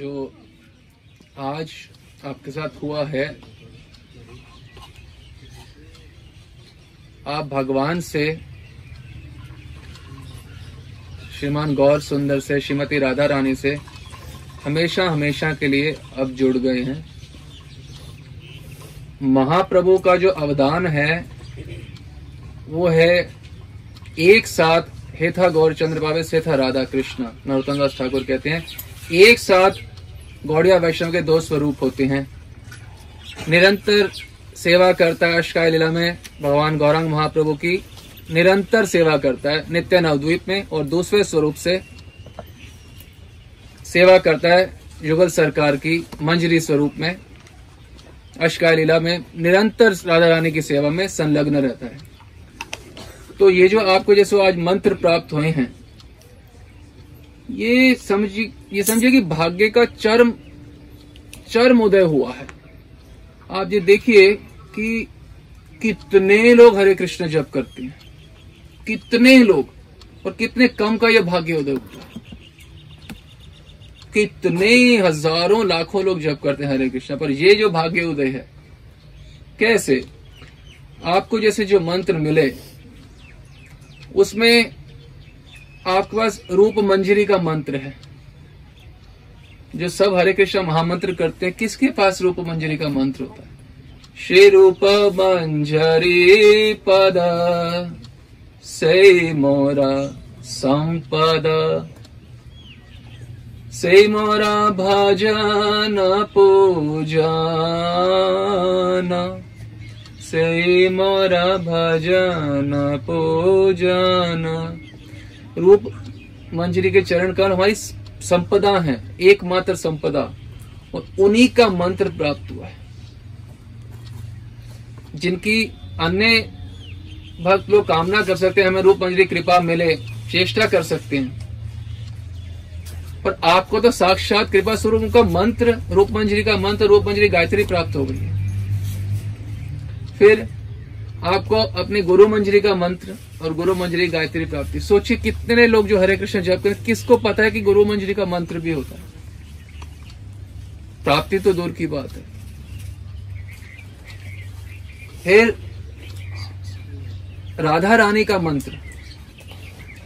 जो आज आपके साथ हुआ है, आप भगवान से, श्रीमान गौर सुंदर से, श्रीमती राधा रानी से हमेशा हमेशा के लिए अब जुड़ गए हैं। महाप्रभु का जो अवदान है, वो है एक साथ हे था गौरचंद्र बाबे, से था राधा कृष्ण। नरोत्तम दास ठाकुर कहते हैं, एक साथ गौड़िया वैष्णव के दो स्वरूप होते हैं। निरंतर सेवा करता है अष्टकाय लीला में भगवान गौरांग महाप्रभु की निरंतर सेवा करता है नित्य नवद्वीप में, और दूसरे स्वरूप से सेवा करता है, युगल सरकार की मंजरी स्वरूप में अष्टकाय लीला में निरंतर राधा रानी की सेवा में संलग्न रहता है। तो ये जो आपको जैसे आज मंत्र प्राप्त हुए हैं ये समझिए ये समझिए कि भाग्य का चरम चरम उदय हुआ है। आप ये देखिए कि कितने लोग हरे कृष्ण जप करते हैं। कितने लोग, और कितने कम का यह भाग्य उदय होता है। कितने हज़ारों लाखों लोग जप करते हैं हरे कृष्ण, पर ये जो भाग्य उदय है, कैसे? आपको जैसे जो मंत्र मिले, उसमें आपके पास रूप मंजरी का मंत्र है, जो सब हरे कृष्ण महामंत्र करते हैं। किसके पास रूप मंजरी का मंत्र होता है? श्री रूप मंजरी पद, से मोरा संपद, से मोरा भजन पूजन, से मोरा भजन पूजन। रूप मंजरी के चरण का हमारी संपदा है, एकमात्र संपदा, और उन्हीं का मंत्र प्राप्त हुआ है। जिनकी अन्य भक्त लोग कामना कर सकते हैं, हमें रूप मंजरी कृपा मिले, चेष्टा कर सकते हैं। पर आपको तो साक्षात कृपा स्वरूप का मंत्र, रूप मंजरी का मंत्र, रूप मंजरी गायत्री प्राप्त हो गई है। फिर आपको अपने गुरु मंजरी का मंत्र और गुरु मंजरी गायत्री प्राप्ति। सोचिए कितने लोग जो हरे कृष्ण जप करें, किसको पता है कि गुरु मंजरी का मंत्र भी होता है? प्राप्ति तो दूर की बात है। फिर राधा रानी का मंत्र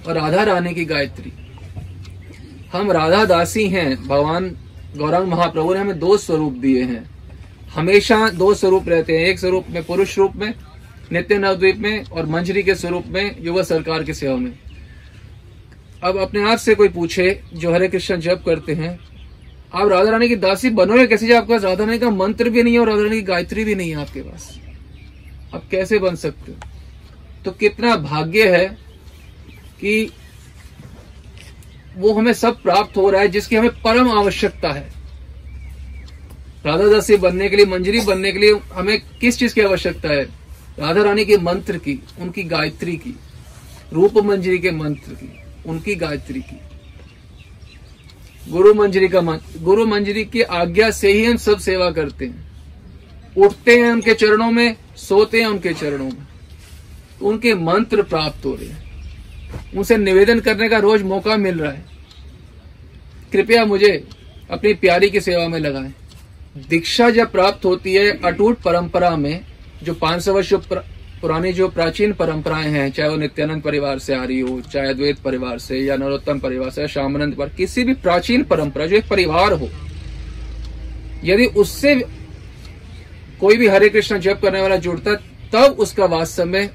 और राधा रानी की गायत्री। हम राधा दासी हैं, भगवान गौरंग महाप्रभु ने हमें दो स्वरूप दिए हैं। हमेशा दो स्वरूप रहते हैं, एक स्वरूप में पुरुष रूप में नित्य नवद्वीप में और मंजरी के स्वरूप में युवा सरकार की सेवा में। अब अपने आप से कोई पूछे, जो हरे कृष्ण जप करते हैं, आप राधा रानी की दासी बनोगे कैसे जब आपके पास राधा रानी का मंत्र भी नहीं है और राधा रानी की गायत्री भी नहीं है आपके पास? आप कैसे बन सकते हो? तो कितना भाग्य है कि वो हमें सब प्राप्त हो रहा है, जिसकी हमें परम आवश्यकता है। राधा दासी बनने के लिए, मंजरी बनने के लिए हमें किस चीज़ की आवश्यकता है? राधा रानी के मंत्र की, उनकी गायत्री की, रूप मंजरी के मंत्र की, उनकी गायत्री की। गुरु मंजरी का मंत्र गुरु मंजरी की आज्ञा से ही हम सब सेवा करते हैं। उठते हैं उनके चरणों में, सोते हैं उनके चरणों में। उनके मंत्र प्राप्त हो रहे हैं। उनसे निवेदन करने का रोज मौका मिल रहा है। कृपया मुझे अपनी प्यारी की सेवा में लगाएँ। दीक्षा जब प्राप्त होती है अटूट परंपरा में जो पाँच सौ वर्ष पुरानी जो प्राचीन परंपराएँ हैं, चाहे वो नित्यानंद परिवार से आ रही हो, चाहे अद्वैत परिवार से या नरोत्तम परिवार से या श्यामानंद पर, किसी भी प्राचीन परंपरा, जो एक परिवार हो, यदि उससे कोई भी हरे कृष्ण जप करने वाला जुड़ता, तब उसका वास्तव में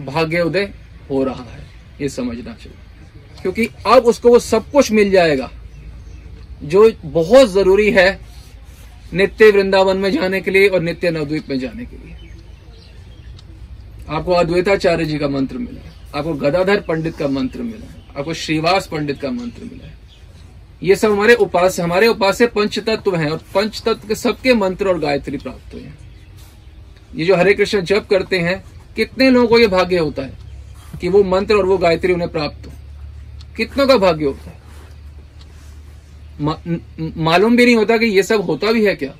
भाग्य उदय हो रहा है। ये समझना चाहिए। क्योंकि अब उसको वो सब कुछ मिल जाएगा। जो बहुत ज़रूरी है नित्य वृंदावन में जाने के लिए और नित्य नवद्वीप में जाने के लिए। आपको अद्वैताचार्य जी का मंत्र मिला आपको गदाधर पंडित का मंत्र मिला आपको श्रीवास पंडित का मंत्र मिला है। ये सब हमारे उपास हमारे उपास पंच तत्व हैं और पंच तत्व के सबके मंत्र और गायत्री प्राप्त हुए हैं। ये जो हरे कृष्ण जप करते हैं कितने लोगों को ये भाग्य होता है कि वो मंत्र और वो गायत्री उन्हें प्राप्त हो? कितनों का भाग्य होता है? मा, मालूम भी नहीं होता कि ये सब होता भी है क्या?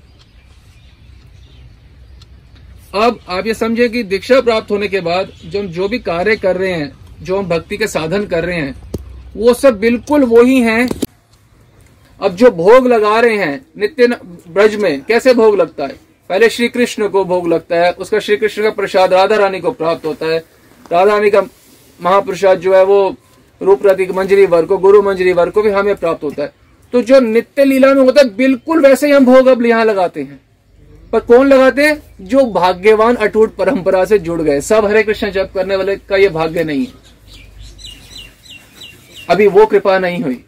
अब आप ये समझे कि दीक्षा प्राप्त होने के बाद जो हम जो भी कार्य कर रहे हैं, जो हम भक्ति के साधन कर रहे हैं, वो सब बिल्कुल वो ही। अब जो भोग लगा रहे हैं, नित्य ब्रज में, कैसे भोग लगता है? पहले श्री कृष्ण को भोग लगता है, उसका श्री कृष्ण का प्रसाद राधा रानी को प्राप्त होता है। राधा रानी का महाप्रसाद जो है, वो रूप मंजरी वर्ग को, गुरु मंजरी वर्ग को भी हमें प्राप्त होता है। तो जो नित्य लीला में होता है, बिल्कुल वैसे ही हम भोग अब यहाँ लगाते हैं। पर कौन लगाते जो भाग्यवान अटूट परंपरा से जुड़ गए। सब हरे कृष्ण जप करने वाले का ये भाग्य नहीं है। अभी वो कृपा नहीं हुई।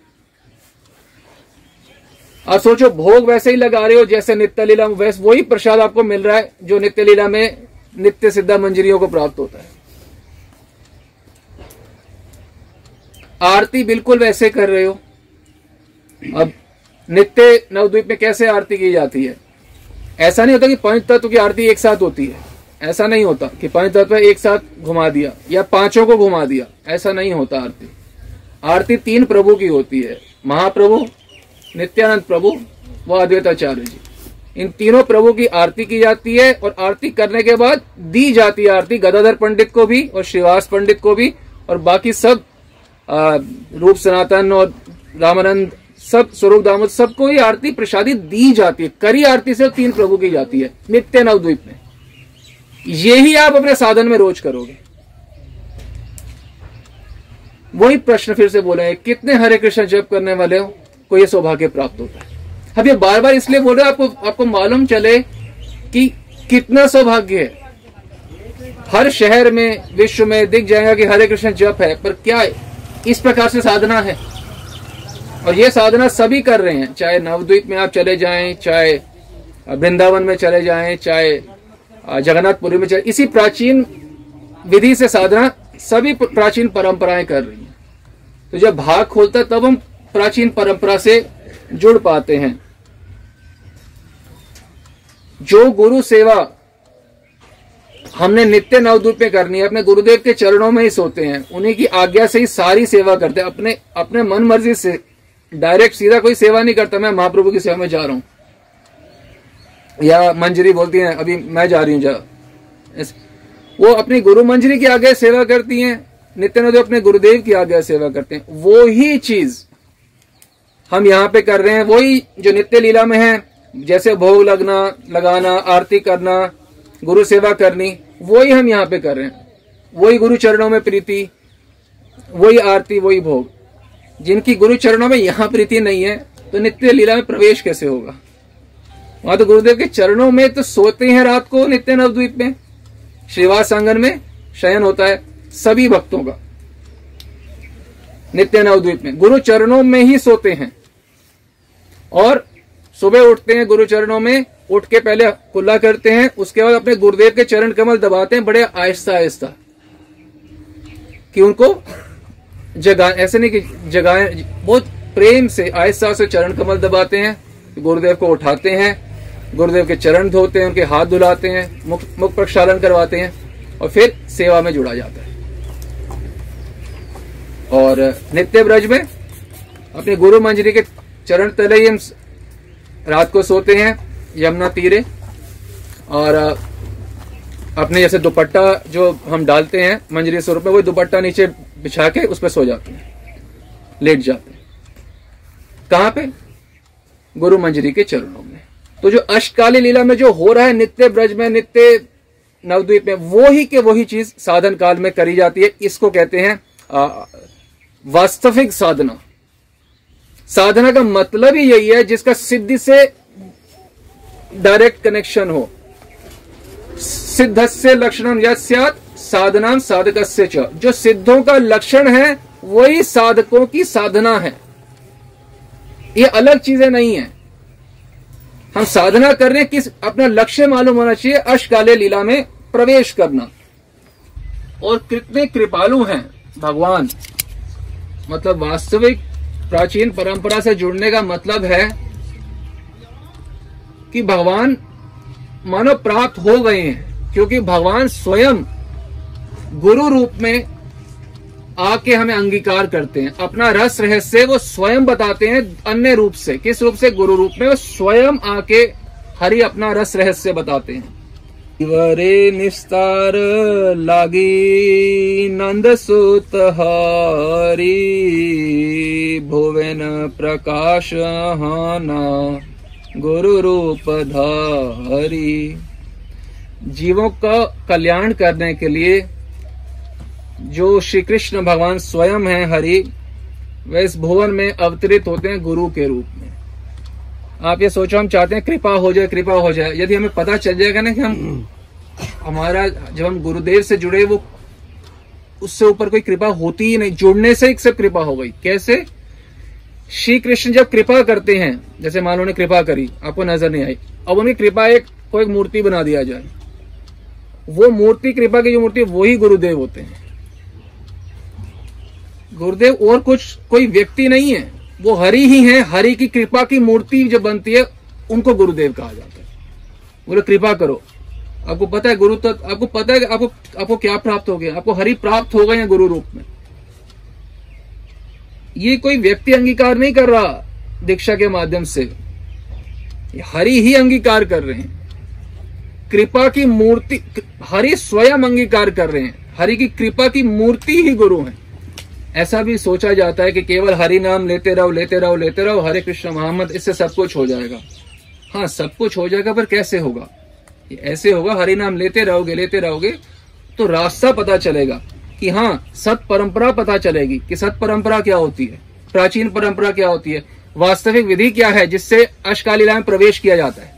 आप सोचो, भोग वैसे ही लगा रहे हो जैसे नित्य लीला वैसे वही प्रसाद आपको मिल रहा है जो नित्य लीला में नित्य सिद्धा मंजरियों को प्राप्त होता है। आरती बिल्कुल वैसे कर रहे हो। अब नित्य नवद्वीप में कैसे आरती की जाती है? ऐसा नहीं होता कि पंच तत्व की आरती एक साथ होती है। ऐसा नहीं होता कि पंच तत्व एक साथ घुमा दिया या पाँचों को घुमा दिया। ऐसा नहीं होता आरती। आरती तीन प्रभु की होती है। महाप्रभु नित्यानंद प्रभु व अद्वैताचार्य जी। इन तीनों प्रभु की आरती की जाती है और आरती करने के बाद दी जाती है आरती गदाधर पंडित को भी और श्रीवास पंडित को भी और बाकी सब आ, रूप सनातन और रामानंद सब स्वरूप दामोद, सबको ही आरती प्रसादी दी जाती है। करी आरती से तीन प्रभु की जाती है, नित्य नवद्वीप में। यही आप अपने साधन में रोज करोगे। वही प्रश्न फिर से बोले कितने हरे कृष्ण जप करने वाले हो, को ये सौभाग्य प्राप्त होता है। अब ये बार बार इसलिए बोल रहे आपको आपको मालूम चले कि कितना सौभाग्य है। हर शहर में, विश्व में दिख जाएगा कि हरे कृष्ण जप है, पर क्या इस प्रकार से साधना है? और ये साधना सभी कर रहे हैं। चाहे नवद्वीप में आप चले जाएँ, चाहे वृंदावन में चले जाएँ, चाहे जगन्नाथपुरी में चले, इसी प्राचीन विधि से साधना सभी प्राचीन परंपराएँ कर रही हैं। तो जब भाग खोलता तब हम प्राचीन परंपरा से जुड़ पाते हैं। जो गुरु सेवा हमने नित्य नवद्वीप में करनी है, अपने गुरुदेव के चरणों में ही सोते हैं। उन्हीं की आज्ञा से ही सारी सेवा करते हैं। अपने अपने मन मर्ज़ी से डायरेक्ट सीधा कोई सेवा नहीं करता, मैं महाप्रभु की सेवा में जा रहा हूँ। या मंजरी बोलती हैं, अभी मैं जा रही हूँ, जा। वो अपनी गुरु मंजरी की आगे सेवा करती हैं, नित्यानंद अपने गुरुदेव की आगे सेवा करते हैं। वो ही चीज़ हम यहाँ पे कर रहे हैं, वही जो नित्य लीला में है, जैसे भोग लगना, लगाना, आरती करना, गुरु सेवा करनी, वही हम यहाँ पे कर रहे हैं। वही गुरु चरणों में प्रीति, वही आरती, वही भोग। जिनकी गुरु चरणों में यहाँ प्रीति नहीं है तो नित्य लीला में प्रवेश कैसे होगा? वहाँ तो गुरुदेव के चरणों में तो सोते हैं रात को नित्य नवद्वीप में। श्रीवास आँगन में शयन होता है सभी भक्तों का। नित्य नवद्वीप में। गुरु चरणों में ही सोते हैं। और सुबह उठते हैं गुरु चरणों में, उठ के पहले कुल्ला करते हैं, उसके बाद अपने गुरुदेव के चरण कमल दबाते हैं, बड़े आहिस्ता आहिस्ता कि उनको जगा ऐसे नहीं कि जगाए बहुत प्रेम से आहिस्ता से चरण कमल दबाते हैं, गुरुदेव को उठाते हैं, गुरुदेव के चरण धोते हैं, उनके हाथ धुलाते हैं, मुख मुख प्रक्षालन करवाते हैं, और फिर सेवा में जुड़ा जाता है। और नित्य ब्रज में अपने गुरु मंजरी के चरण तले ही हम रात को सोते हैं, यमुना तीरे, और, अपने जैसे दुपट्टा जो हम डालते हैं, मंजरी स्वरूप में, वही दुपट्टा नीचे बिछा के उस पर सो जाते हैं, लेट जाते हैं। कहाँ पे? गुरु मंजरी के चरणों में। तो जो अष्टकाली लीला में जो हो रहा है, नित्य ब्रज में, नित्य नवद्वीप में, वो ही के वही चीज़ साधन काल में करी जाती है। इसको कहते हैं वास्तविक साधना। साधना का मतलब ही यही है, जिसका सिद्धि से डायरेक्ट कनेक्शन हो। सिद्ध से लक्षण यद साधना साधक जो सिद्धों का लक्षण है, वही साधकों की साधना है। ये अलग चीज़ें नहीं है। हम साधना कर रहे किस अपना लक्ष्य मालूम होना चाहिए अशकाले लीला में प्रवेश करना। और कितने कृपालु हैं भगवान। मतलब वास्तविक प्राचीन परंपरा से जुड़ने का मतलब है कि भगवान मानो प्राप्त हो गए हैं, क्योंकि भगवान स्वयं गुरु रूप में आके हमें अंगीकार करते हैं। अपना रस रहस्य वो स्वयं बताते हैं अन्य रूप से। किस रूप से? गुरु रूप में वो स्वयं आके हरि अपना रस रहस्य बताते हैं। वरे निस्तार लागी नंद सुत हरी, भुवन प्रकाश हाना, गुरु रूप धारी। जीवों का कल्याण करने के लिए जो श्री कृष्ण भगवान स्वयं है हरि, वे इस भुवन में अवतरित होते हैं गुरु के रूप में। आप ये सोचो, हम चाहते हैं कृपा हो जाए, कृपा हो जाए। यदि हमें पता चल जाएगा ना कि हम हमारा, जब हम गुरुदेव से जुड़े, वो उससे ऊपर कोई कृपा होती ही नहीं, जुड़ने से एक सब कृपा हो गई। कैसे? श्री कृष्ण जब कृपा करते हैं, जैसे मान ने कृपा करी, आपको नज़र नहीं आई। अब उनकी कृपा एक को एक मूर्ति बना दिया जाए। वो मूर्ति, कृपा की जो मूर्ति वही गुरुदेव होते हैं। गुरुदेव, और कुछ, कोई व्यक्ति नहीं है। वो हरि ही है, हरि की कृपा की मूर्ति जो बनती है, उनको गुरुदेव कहा जाता है। बोले, कृपा करो। आपको पता है, गुरु तो आपको पता है आपको आपको क्या प्राप्त हो गया? आपको हरि प्राप्त हो गए गुरु रूप में। ये कोई व्यक्ति अंगीकार नहीं कर रहा दीक्षा के माध्यम से। हरि ही अंगीकार कर रहे हैं। कृपा की मूर्ति, हरि स्वयं अंगीकार कर रहे हैं। हरि की कृपा की मूर्ति ही गुरु है। ऐसा भी सोचा जाता है कि केवल हरि नाम लेते रहो लेते रहो लेते रहो, हरे कृष्ण मोहम्मद, इससे सब कुछ हो जाएगा। हाँ सब कुछ हो जाएगा, पर कैसे होगा? ये ऐसे होगा, हरि नाम लेते रहोगे लेते रहोगे तो रास्ता पता चलेगा कि हाँ सत परंपरा पता चलेगी कि सत परंपरा क्या होती है, प्राचीन परंपरा क्या होती है, वास्तविक विधि क्या है, जिससे अशकालीला में प्रवेश किया जाता है।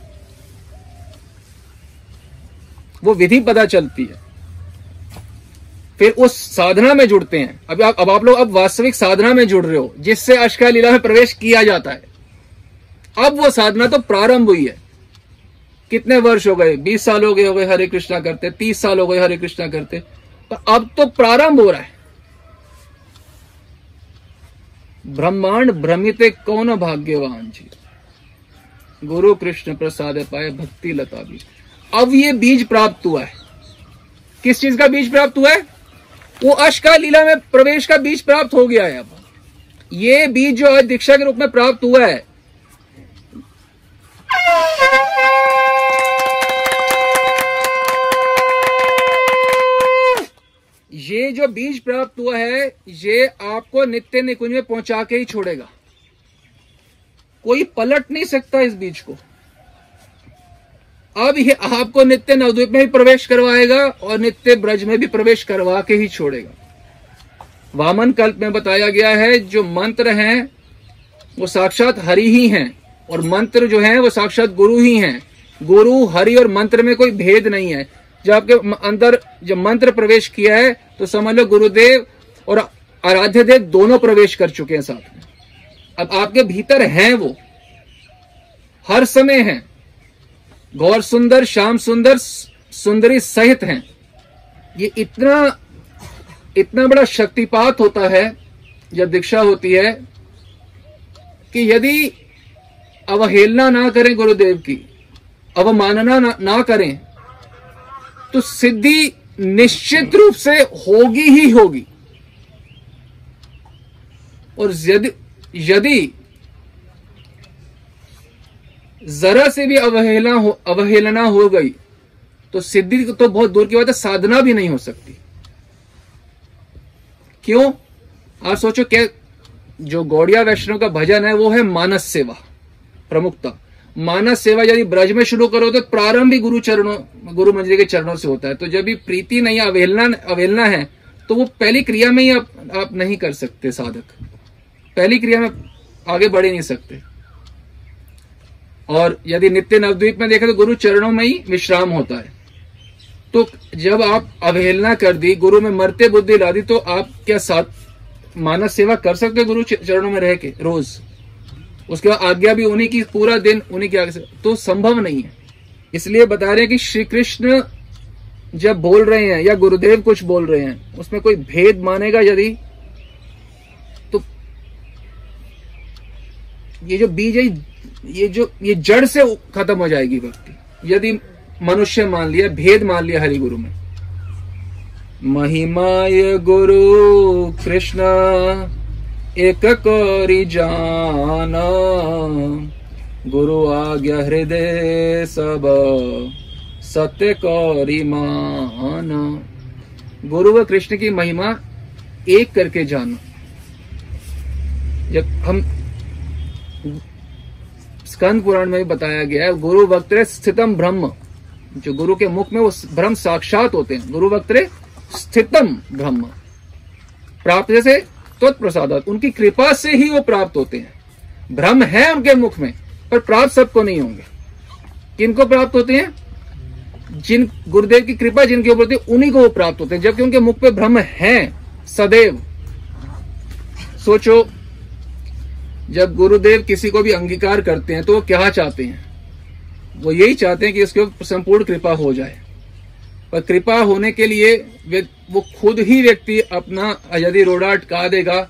वो विधि पता चलती है। फिर उस साधना में जुड़ते हैं। अब आप अब आप लोग अब वास्तविक साधना में जुड़ रहे हो, जिससे अष्का लीला में प्रवेश किया जाता है। अब वो साधना तो प्रारंभ हुई है। कितने वर्ष हो गए? बीस साल हो गए हो गए हरे कृष्णा करते, तीस साल हो गए हरे कृष्णा करते। तो अब तो प्रारंभ हो रहा है। ब्रह्मांड भ्रमित कौन भाग्यवान जी? गुरु कृष्ण प्रसाद पाए भक्ति लता भी अब ये बीज प्राप्त हुआ है। किस चीज़ का बीज प्राप्त हुआ है? वो अशका लीला में प्रवेश का बीज प्राप्त हो गया है अब। ये बीज जो है दीक्षा के रूप में प्राप्त हुआ है। ये जो बीज प्राप्त हुआ है, ये आपको नित्य निकुंज में पहुँचा के ही छोड़ेगा। कोई पलट नहीं सकता इस बीज को। अब ये आपको नित्य नवद्वीप में भी प्रवेश करवाएगा और नित्य ब्रज में भी प्रवेश करवा के ही छोड़ेगा। वामन कल्प में बताया गया है, जो मंत्र हैं, वो साक्षात हरि ही हैं, और मंत्र जो हैं, वो साक्षात गुरु ही हैं। गुरु, हरि और मंत्र में कोई भेद नहीं है। जब आपके अंदर जब मंत्र प्रवेश किया है तो समझ लो गुरुदेव और आराध्य देव दोनों प्रवेश कर चुके हैं साथ में। अब आपके भीतर हैं वो, हर समय हैं गौर सुंदर श्याम सुंदर सुंदरी सहित हैं। ये इतना इतना बड़ा शक्तिपात होता है या दीक्षा होती है कि यदि अवहेलना ना करें गुरुदेव की अवमानना ना, ना करें तो सिद्धि निश्चित रूप से होगी ही होगी। और यदि यदि जरा से भी अवहेलना हो अवहेलना हो गई तो सिद्धि तो बहुत दूर की बात है साधना भी नहीं हो सकती। क्यों? आप सोचो क्या जो गौड़िया वैष्णव का भजन है वो है मानस सेवा प्रमुखता। मानस सेवा यदि ब्रज में शुरू करो तो प्रारंभ ही गुरु चरणों गुरु मंदिर के चरणों से होता है। तो जब भी प्रीति नहीं अवहेलना अवहेलना है तो वो पहली क्रिया में ही आप, आप नहीं कर सकते साधक। पहली क्रिया में आगे बढ़ ही नहीं सकते। और यदि नित्य नवद्वीप में देखें तो गुरु चरणों में ही विश्राम होता है। तो जब आप अवहेलना कर दी, गुरु में मरते बुद्धि ला दी तो आप क्या साथ मानस सेवा कर सकते गुरु चरणों में रह के रोज? उसके बाद आज्ञा भी उन्हीं की, पूरा दिन उन्हीं की आज्ञा तो संभव नहीं है। इसलिए बता रहे हैं कि श्री कृष्ण जब बोल रहे हैं या गुरुदेव कुछ बोल रहे हैं, उसमें कोई भेद मानेगा यदि? तो ये जो बीज है ये जो, ये जड़ से खत्म हो जाएगी भक्ति। यदि मनुष्य मान लिया, भेद मान लिया हरि गुरु में। महिमाय गुरु कृष्ण, एक कौरी जान। गुरु आज्ञा हृदय सब, सत्य कौरी मान। गुरु व कृष्ण की महिमा एक करके जानो। जब हम स्कंद पुराण में बताया गया है, गुरु वक्त स्थितम ब्रह्म। जो गुरु के मुख में वो ब्रह्म साक्षात होते हैं। गुरु वक्तरे स्थितम ब्रह्म। प्राप्त जैसे त्वत्प्रसाद उनकी कृपा से ही वो प्राप्त होते हैं। भ्रम है उनके मुख में, पर प्राप्त सबको नहीं होंगे। किनको प्राप्त होते हैं? जिन, गुरुदेव की कृपा जिनके ऊपर होती है, उन्हीं को वो प्राप्त होते हैं। जबकि उनके मुख पे भ्रम है, सदैव। सोचो जब गुरुदेव किसी को भी अंगीकार करते हैं तो वो क्या चाहते हैं? वो यही चाहते हैं कि इसके ऊपर संपूर्ण कृपा हो जाए। पर कृपा होने के लिए वो खुद ही व्यक्ति अपना यदि रोड़ा अटका देगा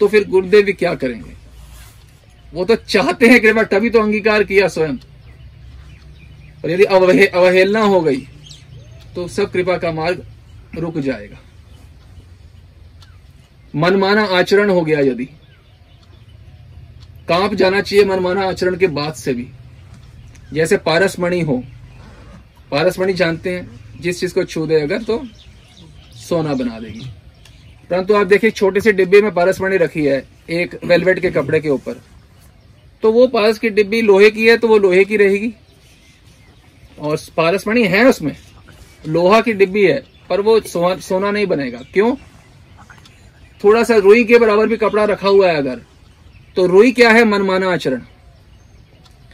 तो फिर गुरुदेव भी क्या करेंगे? वो तो चाहते हैं कृपा तभी तो अंगीकार किया स्वयं। और यदि अवहे, अवहेलना हो गई तो सब कृपा का मार्ग रुक जाएगा। मनमाना आचरण हो गया यदि। काँप जाना चाहिए मनमाना आचरण के बाद से भी। जैसे पारसमणि हो, पारसमणि जानते हैं, जिस चीज़ को छू दे अगर तो सोना बना देगी। परंतु आप देखिए, छोटे से डिब्बे में पारसमणि रखी है, एक वेलवेट के कपड़े के ऊपर। तो वो पारस की डिब्बी लोहे की है तो वो लोहे की रहेगी। और पारसमणि है उसमें, लोहा की डिब्बी है, पर वो सोना नहीं बनेगा। क्यों? थोड़ा सा रुई के बराबर भी कपड़ा रखा हुआ है अगर तो रुई क्या है मनमाना आचरण?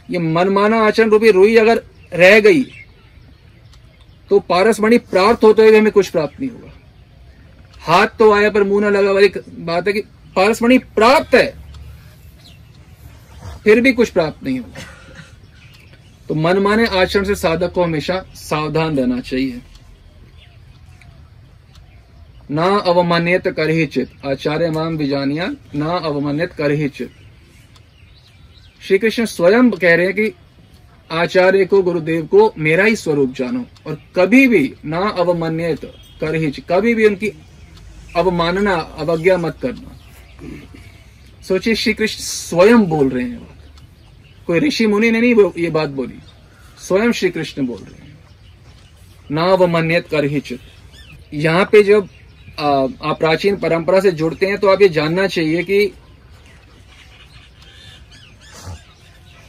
ये मनमाना आचरण रूपी रुई अगर रह गई तो पारसमणि प्राप्त होते हुए हमें कुछ प्राप्त नहीं होगा। हाथ तो आया पर मुँह ना लगा वाली बात है कि पारसमणि प्राप्त है, फिर भी कुछ प्राप्त नहीं होगा। तो मनमाने आचरण से साधक को हमेशा सावधान रहना चाहिए। ना अवमान्यत कर ही चित आचार्य माम बिजानिया, ना अवमान्यत कर ही चित श्री कृष्ण स्वयं कह रहे हैं कि आचार्य को, गुरुदेव को मेरा ही स्वरूप जानो और कभी भी ना अवमान्यत कर ही कभी भी उनकी अवमानना, अवज्ञा मत करना। सोचिए श्री कृष्ण स्वयं बोल रहे हैं कोई ऋषि मुनि ने नहीं ये बात बोली। स्वयं श्री कृष्ण बोल रहे हैं। ना अवमान्यत कर ही चित यहाँ पे जब आप प्राचीन परंपरा से जुड़ते हैं तो आप ये जानना चाहिए कि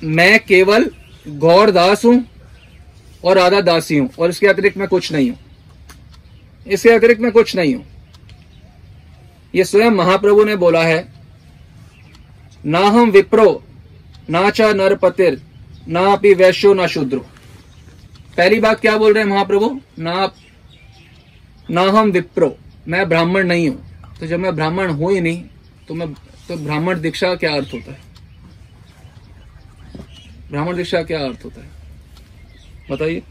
मैं केवल गौर दास हूँ और राधा दासी हूँ, और इसके अतिरिक्त मैं कुछ नहीं हूँ। इसके अतिरिक्त मैं कुछ नहीं हूँ। ये स्वयं महाप्रभु ने बोला है, ना हम विप्रो, ना चा नरपतिर ना अपी वैश्यो ना शूद्रो। पहली बात क्या बोल रहे हैं महाप्रभु? ना ना हम विप्रो। मैं ब्राह्मण नहीं हूँ। तो जब मैं ब्राह्मण हूँ ही नहीं तो मैं तो ब्राह्मण दीक्षा का क्या अर्थ होता है? ब्राह्मण दीक्षा का क्या अर्थ होता है? बताइए।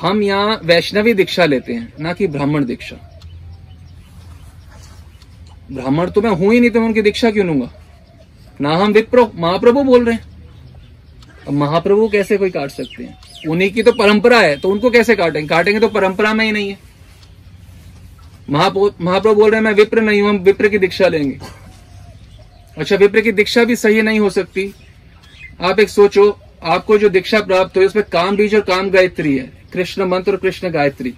हम यहाँ वैष्णवी दीक्षा लेते हैं, ना कि ब्राह्मण दीक्षा। ब्राह्मण तो मैं हूँ ही नहीं तो मैं उनकी दीक्षा क्यों लूँगा? ना हम विप्रो, महाप्रभु बोल रहे हैं। अब महाप्रभु कैसे कोई काट सकते हैं? उन्हीं की तो परंपरा है तो उनको कैसे काटेंगे काटेंगे तो परंपरा में ही नहीं है। महाप्रभु बोल रहे हैं, मैं विप्र नहीं हूँ, हम विप्र की दीक्षा लेंगे। अच्छा विप्र की दीक्षा भी सही नहीं हो सकती। आप एक सोचो, आपको जो दीक्षा प्राप्त हुई, उसमें काम बीज और काम गायत्री है। कृष्ण मंत्र और कृष्ण गायत्री।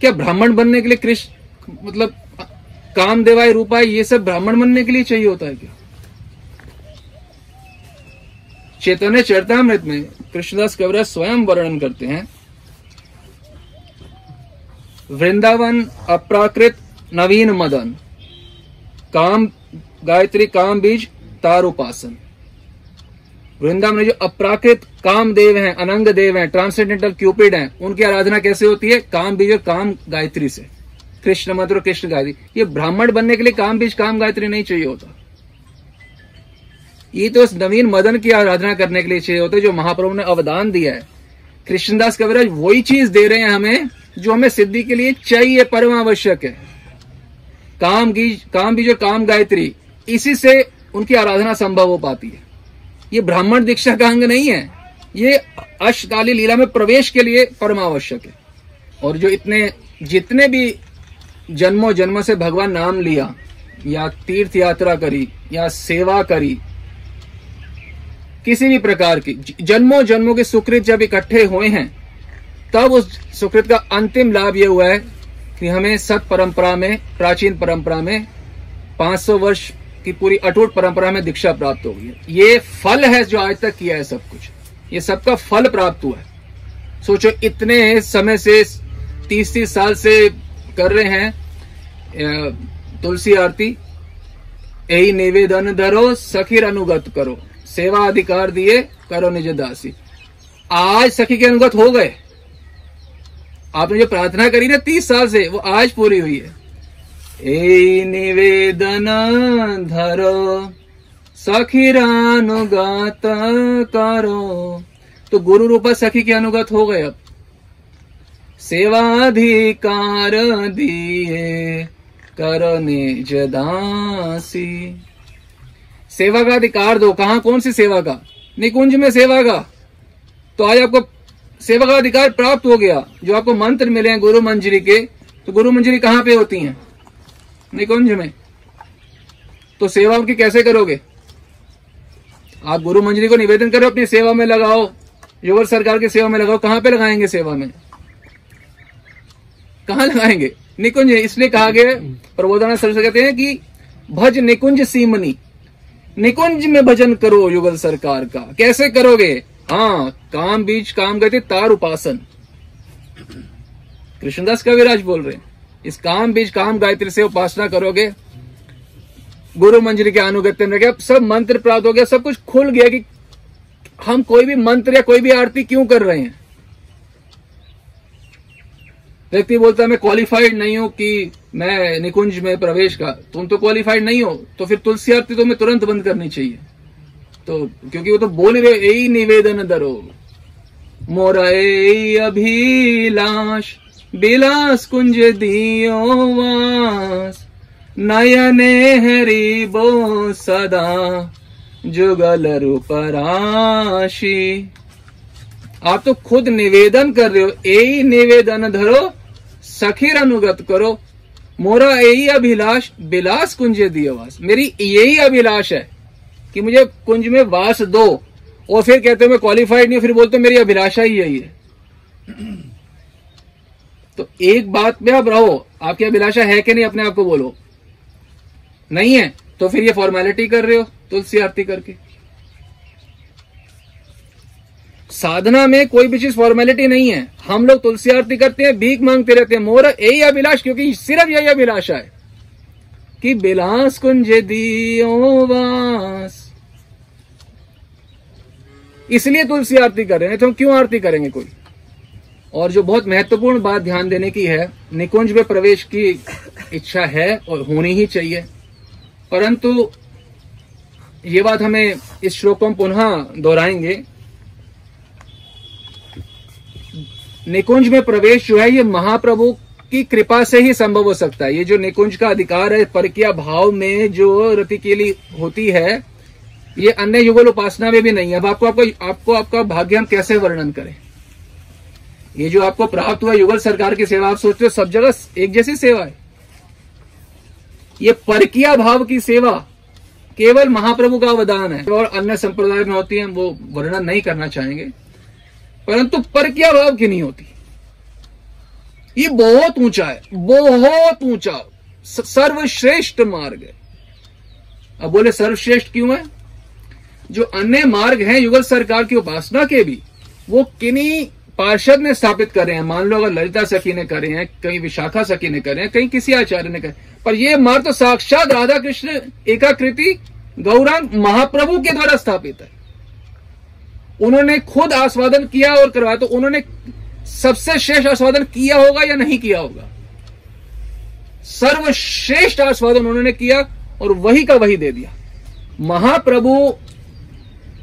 क्या ब्राह्मण बनने के लिए कृष्ण मतलब काम देवाय रूपाय, ये सब ब्राह्मण बनने के लिए चाहिए होता है क्या? चैतन्य चरतामृत में कृष्णदास कवरा स्वयं वर्णन करते हैं। वृंदावन अप्राकृत नवीन मदन। काम, गायत्री काम बीज तार उपासन वृंदावन में जो अपराकृत काम देव हैं, अनंग देव हैं ट्रांसेंडेंटल क्यूपिड हैं, उनकी आराधना कैसे होती है? काम बीज और काम गायत्री से। कृष्ण और कृष्ण गायत्री। ये ब्राह्मण बनने के लिए काम बीज, काम गायत्री नहीं चाहिए होता। ये तो उस नवीन मदन की आराधना करने के लिए चाहिए होते जो महाप्रभु ने अवदान दिया है। कृष्णदास कविराज वही चीज़ दे रहे हैं हमें, जो हमें सिद्धि के लिए चाहिए परम आवश्यक है। काम की, काम बीज और काम गायत्री, इसी से उनकी आराधना संभव हो पाती है। ये ब्राह्मण दीक्षा का अंग नहीं है, ये अष्टकाली लीला में प्रवेश के लिए परमावश्यक है। और जो इतने, जितने भी जन्मों जन्म से भगवान नाम लिया, या तीर्थ यात्रा करी, या सेवा करी किसी भी प्रकार की जन्मों जन्मों के सुकृत जब इकट्ठे हुए हैं, तब उस सुकृत का अंतिम लाभ यह हुआ है कि हमें सत परंपरा में, प्राचीन परंपरा में 500 वर्ष की पूरी अटूट परंपरा में दीक्षा प्राप्त हो गई है। ये फल है जो आज तक किया है सब कुछ। ये सबका फल प्राप्त हुआ है। सोचो, इतने समय से तीस तीस साल से कर रहे हैं तुलसी आरती। यही निवेदन धरो, सखीर अनुगत करो। सेवा अधिकार दिए, करो निज दासी। आज सखी के अनुगत हो गए। आपने जो प्रार्थना करी ना तीस साल से, वो आज पूरी हुई है। ए निवेदन धरो, सखी सखीरानुगत करो। तो गुरु रूपा सखी के अनुगत हो गए अब। सेवाधिकार दिए, करो निज दासी। सेवा का अधिकार दो। कहा? कौन सी सेवा का निकुंज में सेवा का तो आज आपको सेवा का अधिकार प्राप्त हो गया, जो आपको मंत्र मिले हैं गुरु मंजरी के तो गुरु मंजरी कहाँ पे होती हैं? निकुंज में। तो सेवा उनकी कैसे करोगे? आप गुरु मंजरी को निवेदन करो, अपनी सेवा में लगाओ। युवा सरकार की सेवा में लगाओ। कहाँ पे लगाएँगे सेवा में? कहा लगाएँगे? निकुंज, इसलिए कहा गया प्रबोधना सर से कहते हैं कि भज निकुंज सीमनी। निकुंज में भजन करो युगल सरकार का। कैसे करोगे? हाँ काम बीच काम गति तार उपासन। कृष्णदास कविराज बोल रहे हैं, इस काम बीच काम गायत्री से उपासना करोगे? गुरु मंजिल के अनुगत्य में गया सब मंत्र प्राप्त हो गया, सब कुछ खुल गया कि हम कोई भी मंत्र या कोई भी आरती क्यों कर रहे हैं? व्यक्ति बोलता है, मैं क्वालिफाइड नहीं हूँ कि मैं निकुंज में प्रवेश का तुम तो क्वालिफाइड नहीं हो तो फिर तुलसी आरती तुम्हें तुरंत बंद करनी चाहिए। तो क्योंकि वो तो बोल रहे यही निवेदन दरो मोरा अभिलाष, बिलास कुंज दियो वास, नयने हरि बो सदा, जुगल रूपराशि आप तो खुद निवेदन कर रहे हो यही निवेदन धरो सखीर अनुगत करो। मोरा यही अभिलाष, बिलास कुंज दियवास। मेरी यही अभिलाष है कि मुझे कुंज में वास दो। और फिर कहते हो, मैं क्वालिफाइड नहीं फिर बोलते मेरी अभिलाषा ही यही है। तो एक बात में आप रहो। आपकी अभिलाषा है कि नहीं, अपने आप को बोलो। नहीं है तो फिर ये फॉर्मेलिटी कर रहे हो, तुलसी आरती करके। साधना में कोई भी चीज़ फॉर्मेलिटी नहीं है। हम लोग तुलसी आरती करते हैं, भीख मांगते रहते हैं। मोर यही अभिलाष, क्योंकि सिर्फ़ यही अभिलाषा है कि बिलास कुंज दियो वास। इसलिए तुलसी आरती कर रहे हैं। तो हम क्यों आरती करेंगे कोई? और जो बहुत महत्वपूर्ण बात ध्यान देने की है, निकुंज में प्रवेश की इच्छा है और होनी ही चाहिए। परंतु ये बात हमें इस श्लोक को पुनः दोहराएँगे। निकुंज में प्रवेश जो है, ये महाप्रभु की कृपा से ही संभव हो सकता है। ये जो निकुंज का अधिकार है, परकिया भाव में जो रति के लिए होती है, ये अन्य युगल उपासना में भी नहीं है। अब आपको आपको आपको, आपका भाग्य हम कैसे वर्णन करें? ये जो आपको प्राप्त हुआ युगल सरकार की सेवा, आप सोचते हो, सब जगह एक जैसी सेवा है। ये परकिया भाव की सेवा केवल महाप्रभु का अवदान है। और अन्य संप्रदाय में होती है वो वर्णन नहीं करना चाहेंगे। परंतु परकिया भाव की नहीं होती? ये बहुत ऊँचा है, बहुत ऊँचा सर्वश्रेष्ठ मार्ग है। अब बोले, सर्वश्रेष्ठ क्यों है? जो अन्य मार्ग हैं युगल सरकार की उपासना के भी, वो किन्हीं पार्षद ने स्थापित करे हैं? मान लो, अगर ललिता सखी ने करे हैं, कहीं विशाखा सखी ने करे हैं, कहीं किसी आचार्य ने करे पर ये मार्ग तो साक्षात राधा कृष्ण एकाकृति गौरांग महाप्रभु के द्वारा स्थापित है। उन्होंने खुद आस्वादन किया और करवाया तो उन्होंने सबसे श्रेष्ठ आस्वादन किया होगा या नहीं किया होगा? सर्वश्रेष्ठ आस्वादन उन्होंने किया और वही का वही दे दिया। महाप्रभु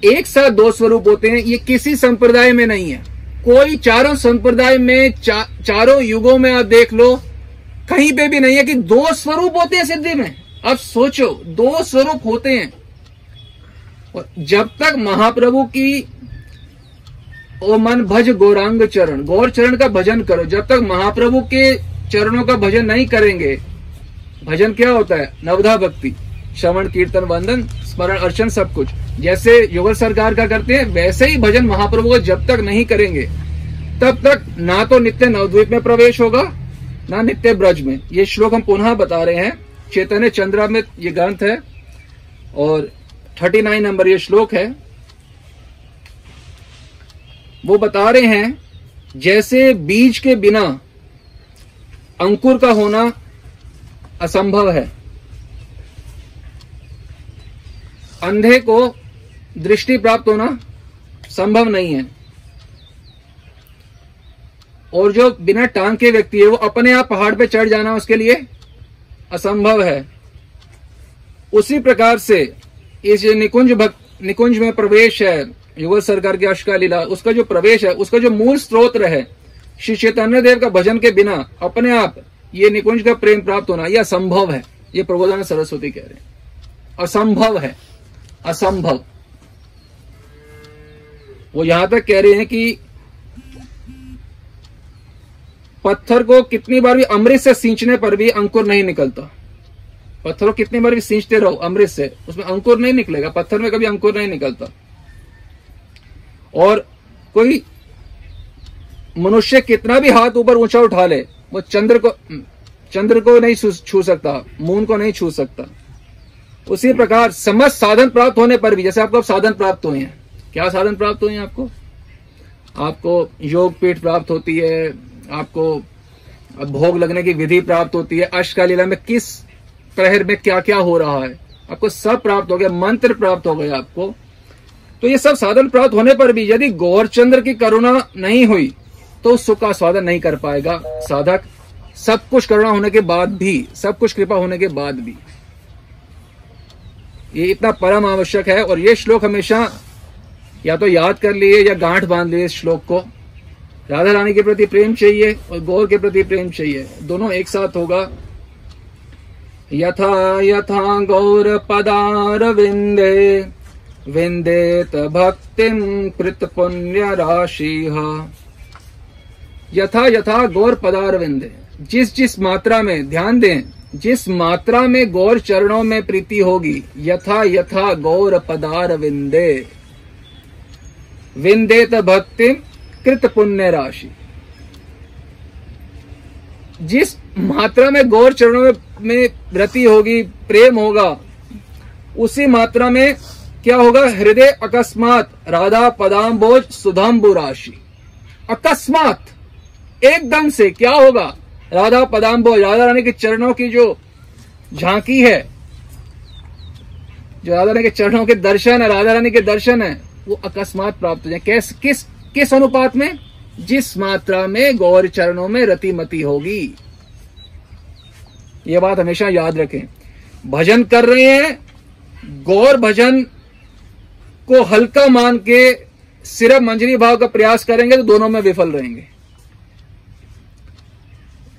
एक साथ दो स्वरूप होते हैं ये किसी संप्रदाय में नहीं है। कोई चारों संप्रदाय में चा, चारों युगों में आप देख लो कहीं पे भी नहीं है कि दो स्वरूप होते हैं सिद्धि में। अब सोचो दो स्वरूप होते हैं। और जब तक महाप्रभु की ओ मन भज गौरांग चरण। गौर चरण का भजन करो। जब तक महाप्रभु के चरणों का भजन नहीं करेंगे, भजन क्या होता है? नवधा भक्ति, श्रवण, कीर्तन, वंदन, स्मरण, अर्चन, सब कुछ। जैसे युगल सरकार का करते हैं, वैसे ही भजन महाप्रभु को जब तक नहीं करेंगे, तब तक ना तो नित्य नवद्वीप में प्रवेश होगा, ना नित्य ब्रज में। ये श्लोक हम पुनः बता रहे हैं। चैतन्य चंद्रा में ये ग्रंथ है और थर्टी नाइन नंबर ये श्लोक है। वो बता रहे हैं, जैसे बीज के बिना अंकुर का होना असंभव है। अंधे को दृष्टि प्राप्त होना संभव नहीं है। और जो बिना टांग के व्यक्ति है, वो अपने आप पहाड़ पे चढ़ जाना उसके लिए असंभव है। उसी प्रकार से इस निकुंज भक्त, निकुंज में प्रवेश है। युगल सरकार की अष्का लीला, उसका जो प्रवेश है, उसका जो मूल स्रोत है श्री चैतन्य देव का भजन के बिना अपने आप ये निकुंज का प्रेम प्राप्त होना यह असंभव है, ये प्रबोधन सरस्वती कह रहे हैं। असंभव है, असंभव। वो यहाँ तक कह रहे हैं कि पत्थर को कितनी बार भी अमृत से सींचने पर भी अंकुर नहीं निकलता। पत्थर को कितनी बार भी सींचते रहो अमृत से, उसमें अंकुर नहीं निकलेगा, पत्थर में कभी अंकुर नहीं निकलता। और कोई मनुष्य कितना भी हाथ ऊपर ऊँचा उठा ले, वो चंद्र को चंद्र को नहीं छू सकता मून को नहीं छू सकता। उसी प्रकार समस्त साधन प्राप्त होने पर भी, जैसे आपको अब साधन प्राप्त हुए हैं। क्या साधन प्राप्त हुए हैं आपको? आपको योग पीठ प्राप्त होती है, आपको भोग लगने की विधि प्राप्त होती है अष्ट लीला में किस प्रहर में क्या क्या हो रहा है, आपको सब प्राप्त हो गया, मंत्र प्राप्त हो गया आपको। तो ये सब साधन प्राप्त होने पर भी यदि गौरचंद्र की करुणा नहीं हुई तो सुख का स्वादन नहीं कर पाएगा साधक। सब कुछ करुणा होने के बाद भी, सब कुछ कृपा होने के बाद भी। ये इतना परम आवश्यक है और ये श्लोक हमेशा या तो याद कर लिए या गांठ बाँध लिए श्लोक को। राधा रानी के प्रति प्रेम चाहिए और गौर के प्रति प्रेम चाहिए। दोनों एक साथ होगा। यथा यथा गौर पदार विंदे विंदेत भक्तिम कृत पुण्य राशि यथा यथा गौर पदार विंदे जिस जिस मात्रा में ध्यान दें जिस मात्रा में गौर चरणों में प्रीति होगी यथा यथा गौर पदार विंदे विंदेत भक्ति कृत पुण्य राशि जिस मात्रा में गौर चरणों में, में रति होगी प्रेम होगा उसी मात्रा में क्या होगा? हृदय अकस्मात, राधा पदाम पदाम्बोज सुधाम्बु राशि। अकस्मात, एकदम से क्या होगा? राधा पदाम्बोज, राधा रानी के चरणों की जो झांकी है, जो राधा रानी के चरणों के दर्शन है, राधा रानी के दर्शन है, वो अकस्मात प्राप्त हो जाए। किस किस किस अनुपात में? जिस मात्रा में गौर चरणों में रतिमती होगी। ये बात हमेशा याद रखें। भजन कर रहे हैं, गौर भजन को हल्का मान के सिर्फ़ मंजरी भाव का प्रयास करेंगे तो दोनों में विफल रहेंगे।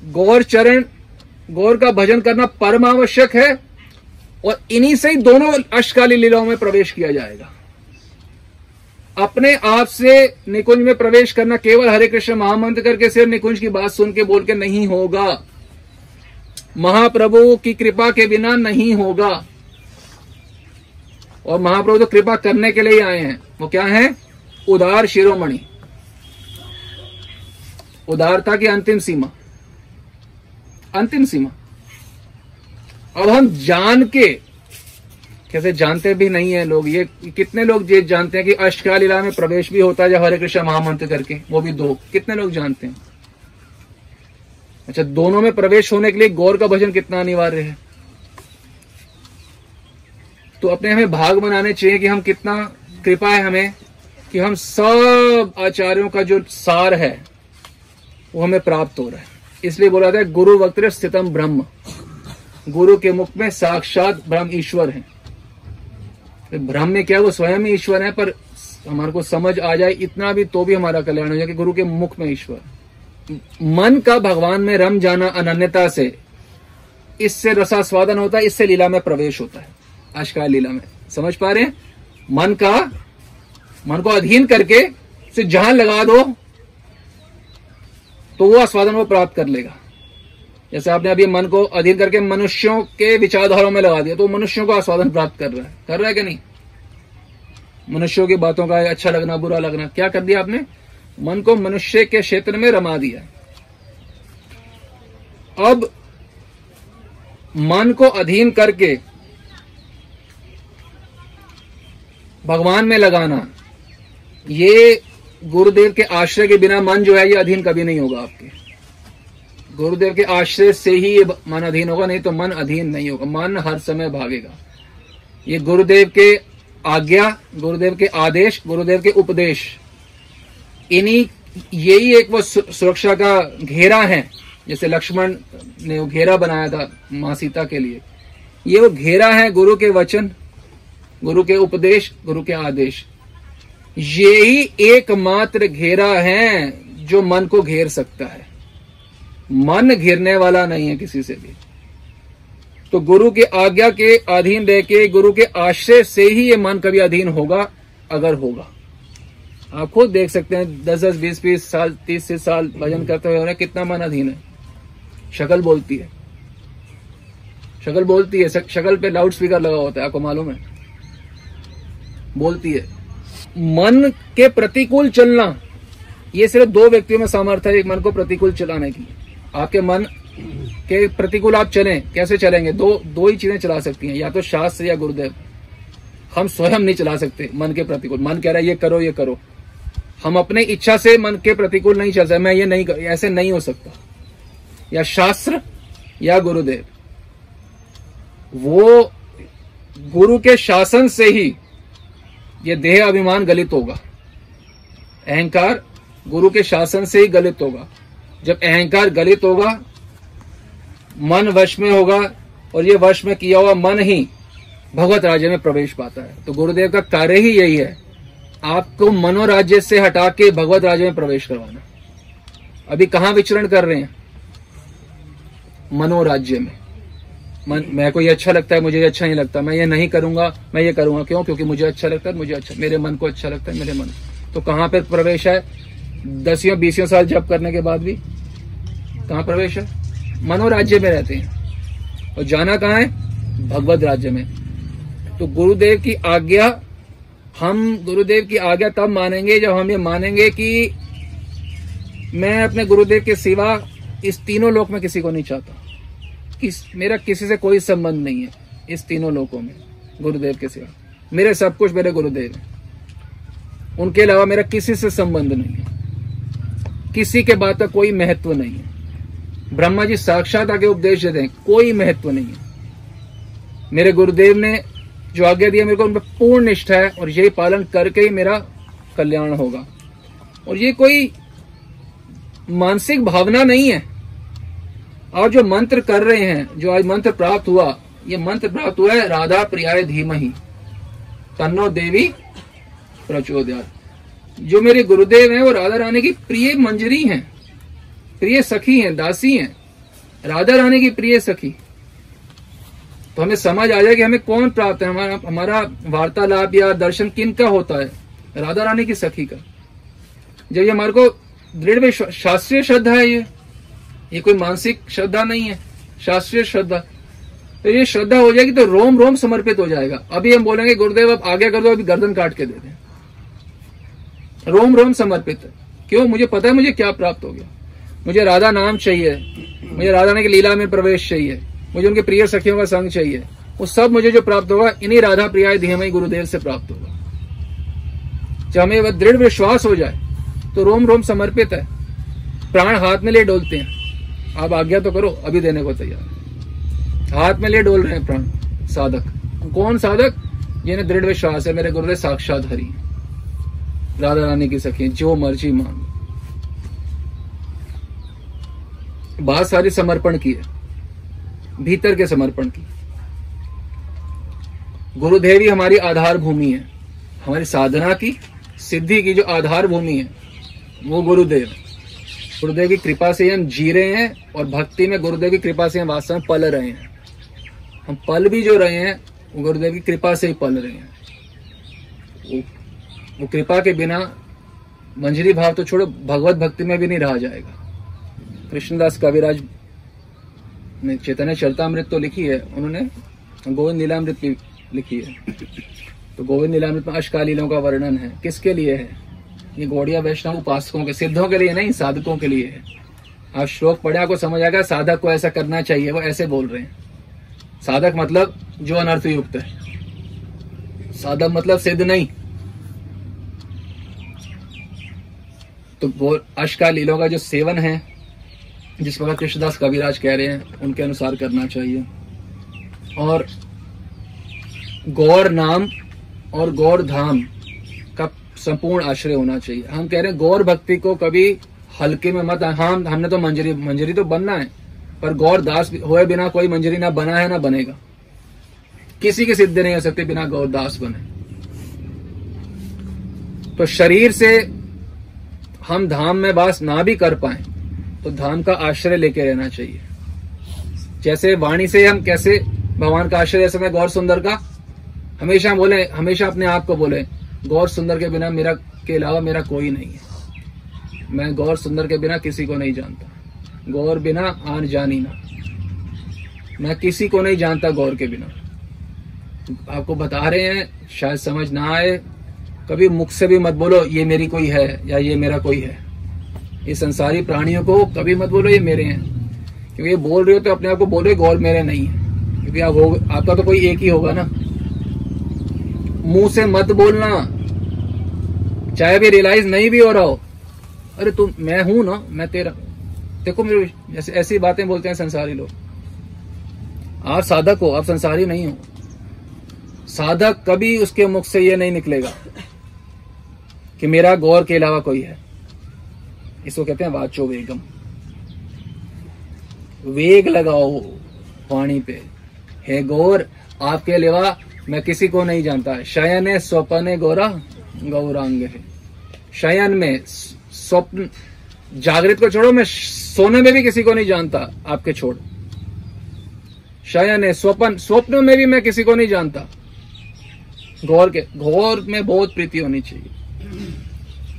गौर चरण, गौर का भजन करना परम आवश्यक है और इन्हीं से ही दोनों अष्टकाली लीलाओं में प्रवेश किया जाएगा। अपने आप से निकुंज में प्रवेश करना केवल हरे कृष्ण महामंत्र करके सिर्फ़ निकुंज की बात सुन के बोल के नहीं होगा। महाप्रभु की कृपा के बिना नहीं होगा। और महाप्रभु तो कृपा करने के लिए ही आए हैं। वो क्या है? उदार शिरोमणि। उदारता की अंतिम सीमा। अंतिम सीमा। अब हम जान के, कैसे जानते भी नहीं है लोग, ये कितने लोग ये जानते हैं कि अष्टका लीला में प्रवेश भी होता है हरे कृष्ण महामंत्र करके, वो भी दो। कितने लोग जानते हैं? अच्छा दोनों में प्रवेश होने के लिए गौर का भजन कितना अनिवार्य है? तो अपने हमें भाग बनाने चाहिए कि हम कितना कृपा है हमें कि हम सब आचार्यों का जो सार है, वो हमें प्राप्त हो रहा है। इसलिए बोला था गुरु वक्त स्थितम ब्रह्म। गुरु के मुख में साक्षात ब्रह्म ईश्वर है। ब्रह्म में क्या वो स्वयं ही ईश्वर है, पर हमारे को समझ आ जाए इतना भी तो भी हमारा कल्याण हो जाए कि गुरु के मुख में ईश्वर। मन का भगवान में रम जाना अनन्यता से, इससे रसास्वादन होता है, इससे लीला में प्रवेश होता है। आशका लीला में। समझ पा रहे हैं? मन का, मन को अधीन करके उसे जहाँ लगा दो तो वो आस्वादन वो प्राप्त कर लेगा। जैसे आपने अभी मन को अधीन करके मनुष्यों के विचारधारों में लगा दिया तो मनुष्यों को आस्वादन प्राप्त कर रहा है। कर रहा है कि नहीं? मनुष्यों की बातों का अच्छा लगना, बुरा लगना, क्या कर दिया आपने? मन को मनुष्य के क्षेत्र में रमा दिया। अब मन को अधीन करके भगवान में लगाना। ये गुरुदेव के आश्रय के बिना मन जो है ये अधीन कभी नहीं होगा आपके। गुरुदेव के आश्रय से ही ये मन अधीन होगा, नहीं तो मन अधीन नहीं होगा। मन हर समय भागेगा। ये गुरुदेव के आज्ञा, गुरुदेव के आदेश, गुरुदेव के उपदेश, इन्हीं, यही एक वो सुरक्षा का घेरा है। जैसे लक्ष्मण ने वो घेरा बनाया था माँ सीता के लिए। ये वो घेरा है गुरु के वचन। गुरु के उपदेश, गुरु के आदेश। ये ही एकमात्र घेरा है जो मन को घेर सकता है। मन घेरने वाला नहीं है किसी से भी। तो गुरु के आज्ञा के अधीन रह के, गुरु के आश्रय से ही ये मन कभी अधीन होगा, अगर होगा। आप खुद देख सकते हैं दस दस बीस बीस साल तीस तीस साल भजन करते हुए कितना मन अधीन है। शक्ल बोलती है। शक्ल बोलती है, शक्ल पे लाउड स्पीकर लगा होता है, आपको मालूम है? बोलती है, मन के प्रतिकूल चलना। ये सिर्फ़ दो व्यक्तियों में सामर्थ्य है, एक मन को प्रतिकूल चलाने की। आपके मन के प्रतिकूल आप चलें, कैसे चलेंगे? दो दो ही चीज़ें चला सकती हैं, या तो शास्त्र या गुरुदेव। हम स्वयं नहीं चला सकते मन के प्रतिकूल। मन कह रहा है, ये करो ये करो। हम अपने इच्छा से मन के प्रतिकूल नहीं चल सकते। मैं ये नहीं, ऐसे नहीं हो सकता। या शास्त्र या गुरुदेव। वो गुरु के शासन से ही ये देह अभिमान गलित होगा। अहंकार गुरु के शासन से ही गलित होगा। जब अहंकार गलित होगा, मन वश में होगा, और ये वश में किया हुआ मन ही भगवत राज्य में प्रवेश पाता है। तो गुरुदेव का कार्य ही यही है, आपको मनोराज्य से हटा के भगवत राज्य में प्रवेश करवाना। अभी कहाँ विचरण कर रहे हैं? मनोराज्य में। मैं को ये अच्छा लगता है, मुझे ये अच्छा नहीं लगता। मैं ये नहीं करूँगा, मैं ये करूँगा। क्यों? क्योंकि मुझे अच्छा लगता है, मुझे अच्छा मेरे मन को अच्छा लगता है, मेरे मन तो कहाँ पर प्रवेश है? दसियों बीसियों साल जब करने के बाद भी? कहाँ प्रवेश है? मनोराज्य में रहते हैं। और जाना कहाँ है? भगवत राज्य में। तो गुरुदेव की आज्ञा, हम गुरुदेव की आज्ञा तब मानेंगे जब हम ये मानेंगे कि मैं अपने गुरुदेव के सिवा इस तीनों लोक में किसी को नहीं चाहता। किस, मेरा किसी से कोई संबंध नहीं है इस तीनों लोगों में, गुरुदेव के सिवा। मेरे सब कुछ मेरे गुरुदेव हैं। उनके अलावा मेरा किसी से संबंध नहीं है। किसी के बात का कोई महत्व नहीं है। ब्रह्मा जी साक्षात आगे उपदेश देते हैं, कोई महत्व नहीं है। मेरे गुरुदेव ने जो आज्ञा दिया, मेरे को उन पर पूर्ण निष्ठा है और यही पालन करके ही मेरा कल्याण होगा। और ये कोई मानसिक भावना नहीं है। और जो मंत्र कर रहे हैं, जो आज मंत्र प्राप्त हुआ, ये मंत्र प्राप्त हुआ है, राधा प्रियाय धीम ही तन्नो देवी प्रचोदया जो मेरे गुरुदेव हैं, वो राधा रानी की प्रिय मंजरी हैं, प्रिय सखी हैं, दासी हैं। राधा रानी की प्रिय सखी। तो हमें समझ आ जाए कि हमें कौन प्राप्त है, हमारा हमारा वार्तालाप या दर्शन किन का होता है, राधा रानी की सखी का। जब ये हमारे को दृढ़ शास्त्रीय श्रद्धा है ये ये कोई मानसिक श्रद्धा नहीं है, शास्त्रीय श्रद्धा। तो ये श्रद्धा हो जाएगी तो रोम रोम समर्पित हो जाएगा। अभी हम बोलेंगे, गुरुदेव, अब आगे कर दो, अभी गर्दन काट के दे दें। रोम रोम समर्पित। है क्यों? मुझे पता है, मुझे क्या प्राप्त हो गया। मुझे राधा नाम चाहिए। मुझे राधा ने की लीला में प्रवेश चाहिए। मुझे उनके प्रिय सखियों का संग चाहिए। वो सब मुझे जो प्राप्त होगा, इन्हीं राधा प्रिया धीमई गुरुदेव से प्राप्त होगा। जब हमें वह दृढ़ विश्वास हो जाए तो रोम रोम समर्पित है। प्राण हाथ में ले डोलते हैं। आप आज्ञा तो करो, अभी देने को तैयार हाथ में ले डोल रहे हैं प्राण, साधक। कौन साधक? जिन्हें दृढ़ विश्वास है, मेरे गुरुदेव, साक्षात हरी। राधा रानी की सखी, जो मर्ज़ी मांग बात सारी समर्पण की है, भीतर के समर्पण की। गुरुदेव ही हमारी आधार भूमि है, हमारी साधना की, सिद्धि की जो आधार भूमि है, वो गुरुदेव गुरुदेव की कृपा से हम जी रहे हैं और भक्ति में गुरुदेव की कृपा से हम वास्तव में पल रहे हैं। हम पल भी जो रहे हैं वो गुरुदेव की कृपा से ही पल रहे हैं। वो, वो कृपा के बिना मंजरी भाव तो छोड़ो भगवत भक्ति में भी नहीं रहा जाएगा। कृष्णदास कविराज ने चैतन्य चरतामृत तो लिखी है उन्होंने गोविंद लीलामृत भी लिखी है। तो गोविंद लीलामृत में अष्टकालीलों का वर्णन है। किसके लिए है? ये गौड़िया वैष्णव उपासकों के, सिद्धों के लिए नहीं, साधकों के लिए है। आप श्लोक पढ़े आपको समझ आएगा, साधक को ऐसा करना चाहिए, वो ऐसे बोल रहे हैं। साधक मतलब जो अनर्थ युक्त है। साधक मतलब सिद्ध नहीं। तो वो अष्टका लीलों का जो सेवन है, जिस प्रकार कृष्णदास कविराज कह रहे हैं, उनके अनुसार करना चाहिए। और गौर नाम और गौर धाम संपूर्ण आश्रय होना चाहिए। हम कह रहे हैं, गौर भक्ति को कभी हल्के में मत हाँ हमने तो मंजरी मंजरी तो बनना है, पर गौर दास हुए बिना कोई मंजरी ना बना है, ना बनेगा। किसी की सिद्धि नहीं हो सकती बिना गौर दास बने। तो शरीर से हम धाम में वास ना भी कर पाए तो धाम का आश्रय लेके रहना चाहिए। जैसे वाणी से हम कैसे भगवान का आश्रय मैं गौर सुंदर का? हमेशा बोले हमेशा अपने आप को बोले गौर सुंदर के बिना मेरा, के अलावा मेरा कोई नहीं है। मैं गौर सुंदर के बिना किसी को नहीं जानता। गौर बिना आन जानी ना। मैं किसी को नहीं जानता गौर के बिना। आपको बता रहे हैं, शायद समझ ना आए। कभी मुख से भी मत बोलो, ये मेरी कोई है या ये मेरा कोई है। ये संसारी प्राणियों को कभी मत बोलो, ये मेरे हैं। क्योंकि ये बोल रहे हो तो अपने आप को बोलो गौर मेरे नहीं है। क्योंकि आप हो, आपका तो कोई एक ही होगा ना। मुँह से मत बोलना। चाहे भी रियलाइज़ नहीं भी हो रहा हो। अरे तुम मैं हूँ ना, मैं तेरा देखो मेरे जैसे ऐसी बातें बोलते हैं संसारी लोग। आप साधक हो, आप संसारी नहीं हो। साधक कभी उसके मुख से ये नहीं निकलेगा कि मेरा गौर के अलावा कोई है। इसको कहते हैं वाचो वेगम। वेग लगाओ वाणी पे। हे गौर, आपके अलावा मैं किसी को नहीं जानता। शयन है, स्वपन गौरा, गौरांग है। शयन में स्वप्न, जागृत को छोड़ो, मैं सोने में भी किसी को नहीं जानता, आपके छोड़। शयन है, स्वपन, स्वप्न में भी मैं किसी को नहीं जानता। गौर के, गौर में बहुत प्रीति होनी चाहिए।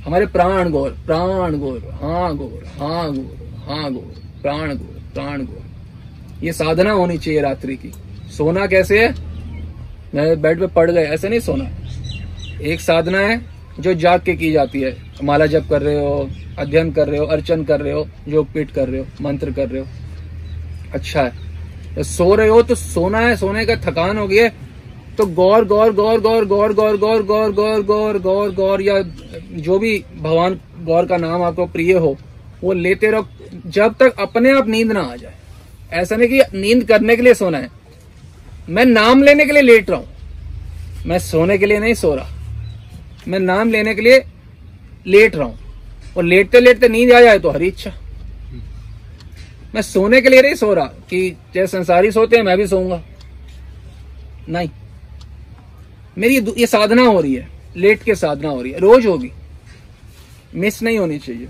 हमारे प्राण गौर प्राण गौर हाँ गौर हाँ गौर हाँ गौर, प्राण गौर प्राण गौर। ये साधना होनी चाहिए रात्रि की। सोना कैसे है? बेड पे पड़ गए ऐसे नहीं सोना एक साधना है जो जाग के की जाती है माला जप कर रहे हो अध्ययन कर रहे हो अर्चन कर रहे हो योग पीठ कर रहे हो मंत्र कर रहे हो अच्छा है तो सो रहे हो तो सोना है सोने का थकान हो गया तो गौर गौर गौर गौर गौर गौर गौर गौर गौर गौर गौर गौर या जो भी भगवान गौर का नाम आपको प्रिय हो वो लेते रहो जब तक अपने आप नींद ना आ जाए ऐसा नहीं कि नींद करने के लिए सोना है मैं नाम लेने के लिए लेट रहा हूँ। मैं सोने के लिए नहीं सो रहा। मैं नाम लेने के लिए लेट रहा हूँ। और लेटते लेटते नींद आ जाए तो हरी इच्छा। मैं सोने के लिए नहीं सो रहा कि जैसे संसारी सोते हैं, मैं भी सोऊँगा। नहीं। मेरी ये साधना हो रही है। लेट के साधना हो रही है। रोज होगी। मिस नहीं होनी चाहिए।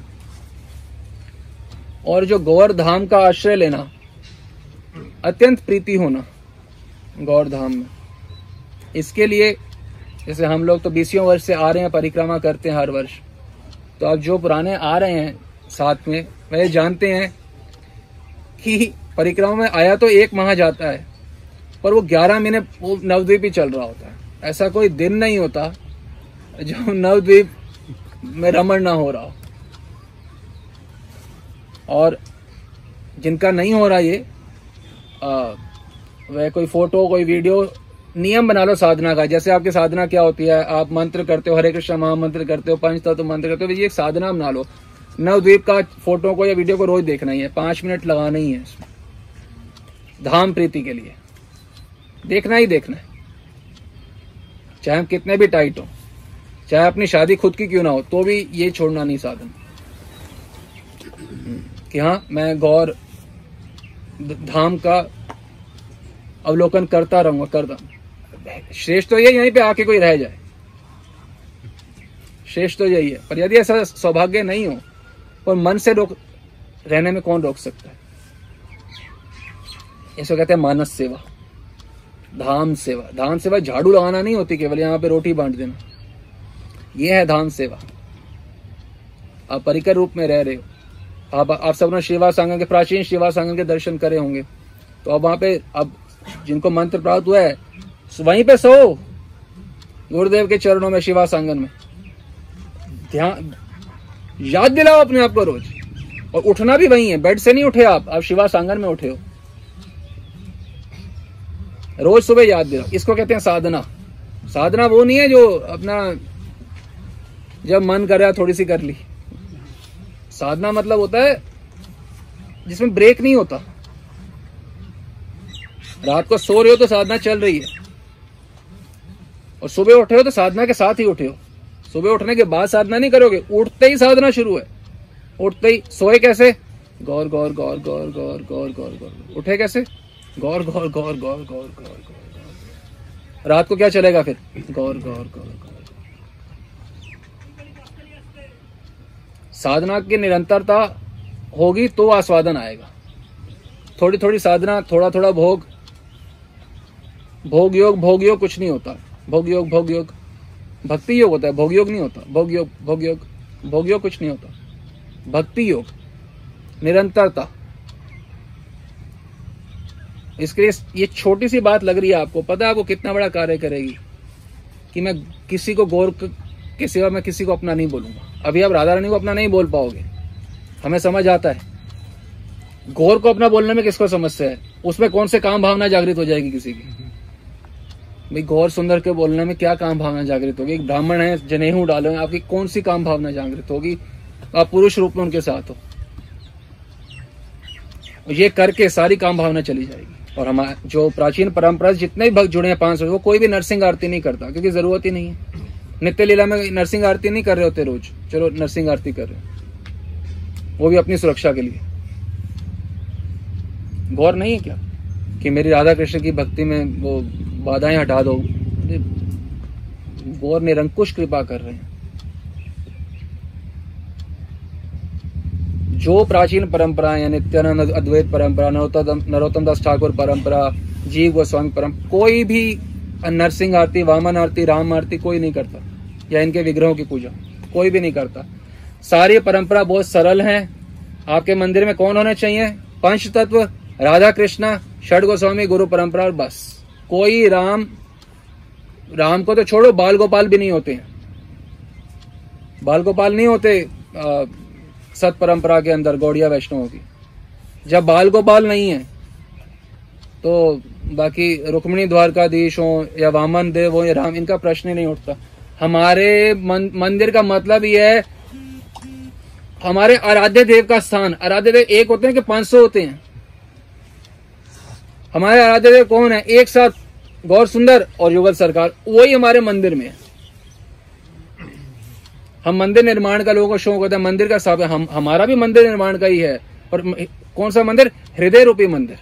और जो गौर धाम का आश्रय लेना, अत्यंत प्रीति होना गौर धाम में। इसके लिए, जैसे हम लोग तो बीसियों वर्ष से आ रहे हैं, परिक्रमा करते हैं हर वर्ष। तो अब जो पुराने आ रहे हैं साथ में, वह जानते हैं कि परिक्रमा में आया तो एक माह जाता है, पर वो ग्यारह महीने नवद्वीप ही चल रहा होता है। ऐसा कोई दिन नहीं होता जो नवद्वीप में रमण ना हो रहा हो। और जिनका नहीं हो रहा ये वह कोई फ़ोटो, कोई वीडियो नियम बना लो साधना का। जैसे आपकी साधना क्या होती है, आप मंत्र करते हो, हरे कृष्ण महामंत्र करते हो, पंच तत्व मंत्र करते हो ये एक साधना बना लो। नवद्वीप का फ़ोटो को या वीडियो को रोज देखना ही है, पाँच मिनट लगाना ही है धाम प्रीति के लिए। देखना ही देखना है। चाहे हम कितने भी टाइट हो, चाहे अपनी शादी खुद की क्यों ना हो तो भी ये छोड़ना नहीं साधन। कि हाँ मैं गौर धाम का अवलोकन करता रहूँगा, कर करता श्रेष्ठ तो यही, यहीं पे आके कोई रह जाए। श्रेष्ठ तो यही है। पर यदि ऐसा सौभाग्य नहीं हो, और मन से रोक, रहने में कौन रोक सकता है? इसको कहते हैं मानस सेवा, धाम सेवा। धाम सेवा झाड़ू लगाना नहीं होती, केवल यहाँ पे रोटी बांट देना। ये है धाम सेवा। आप परिकर रूप में रह रहे हो। आप आप सबने शिवा सांगन के, प्राचीन शिवा सांगन के दर्शन करे होंगे। तो अब वहाँ पे, अब जिनको मंत्र प्राप्त हुआ है, वहीं पे सो। गुरुदेव के चरणों में, शिवा सांगन में। ध्यान, याद दिलाओ अपने आप को रोज। और उठना भी वही है, बेड से नहीं उठे आप आप शिवा सांगन में उठे हो। रोज सुबह याद दिलाओ। इसको कहते हैं साधना। साधना वो नहीं है जो अपना, जब मन कर रहा थोड़ी सी कर ली। साधना मतलब होता है, जिसमें ब्रेक नहीं होता। रात को सो रहे हो तो साधना चल रही है और सुबह उठे हो तो साधना के साथ ही उठे हो सुबह उठने के बाद साधना नहीं करोगे उठते ही साधना शुरू है उठते ही सोए कैसे गौर गौर गौर गौर गौर गौर गौर गौर उठे कैसे गौर गौर गौर गौर गौर गौर गौर रात को क्या चलेगा फिर गौर गौर गौर गौर साधना की निरंतरता होगी तो आस्वादन आएगा थोड़ी थोड़ी साधना थोड़ा थोड़ा भोग भोग योग भोग योग कुछ नहीं होता। भोग योग भोग योग भक्ति योग होता है भोग योग नहीं होता। भोग योग भोग योग भोग योग कुछ नहीं होता। भक्ति योग, निरंतरता। इसके लिए ये छोटी सी बात लग रही है आपको। पता है आपको कितना बड़ा कार्य करेगी कि मैं किसी को गौर के सिवा मैं किसी को अपना नहीं बोलूँगा। अभी आप राधा रानी को अपना नहीं बोल पाओगे। हमें समझ आता है। गौर को अपना बोलने में किसको समस्या है? उसमें कौन से काम भावना जागृत हो जाएगी किसी की? भाई गौर सुंदर के बोलने में क्या काम भावना जागृत होगी? एक ब्राह्मण है जनेहू डालो आपकी कौन सी काम भावना जागृत होगी? आप पुरुष रूप में उनके साथ हो। ये करके सारी काम भावना चली जाएगी। और हम, जो प्राचीन परंपरा जितने भी भक्त जुड़े हैं, पाँच सौ, वो कोई भी नरसिंह आरती नहीं करता, क्योंकि ज़रूरत ही नहीं है। नित्य लीला में नरसिंह आरती नहीं कर रहे होते रोज। चलो, नरसिंह आरती कर रहे वो भी अपनी सुरक्षा के लिए। गौर नहीं है क्या? कि मेरी राधा कृष्ण की भक्ति में वो बाधाएँ हटा दो। गौर निरंकुश कृपा कर रहे हैं। जो प्राचीन परंपरा है, नित्यानंद अद्वैत परंपरा, नरोत्तम नरोत्तम दास ठाकुर परंपरा, जीव गोस्वामी परंपरा, कोई भी नरसिंह आरती, वामन आरती, राम आरती कोई नहीं करता, या इनके विग्रहों की पूजा, कोई भी नहीं करता। सारी परंपरा बहुत सरल है। आपके मंदिर में कौन होने चाहिए? पंच तत्व राधा कृष्णा षड गोस्वामी गुरु परंपरा और बस। कोई राम राम को तो छोड़ो बाल गोपाल भी नहीं होते बाल गोपाल नहीं होते सत परंपरा के अंदर गौड़िया वैष्णव की। जब बाल गोपाल नहीं है तो बाकी रुक्मिणी द्वारकाधीश हो या वामन देव हो या राम इनका प्रश्न ही नहीं उठता। हमारे मन, मंदिर का मतलब ये है हमारे आराध्य देव का स्थान। आराध्य देव एक होते हैं कि पाँच सौ होते हैं? हमारे आराध्य कौन है? एक साथ गौर सुंदर और युगल सरकार। वही हमारे मंदिर में। है हम मंदिर निर्माण का लोगों को शौक होता है। मंदिर का साफ़ हम, हमारा भी मंदिर निर्माण का ही है। और कौन सा मंदिर? हृदय रूपी मंदिर।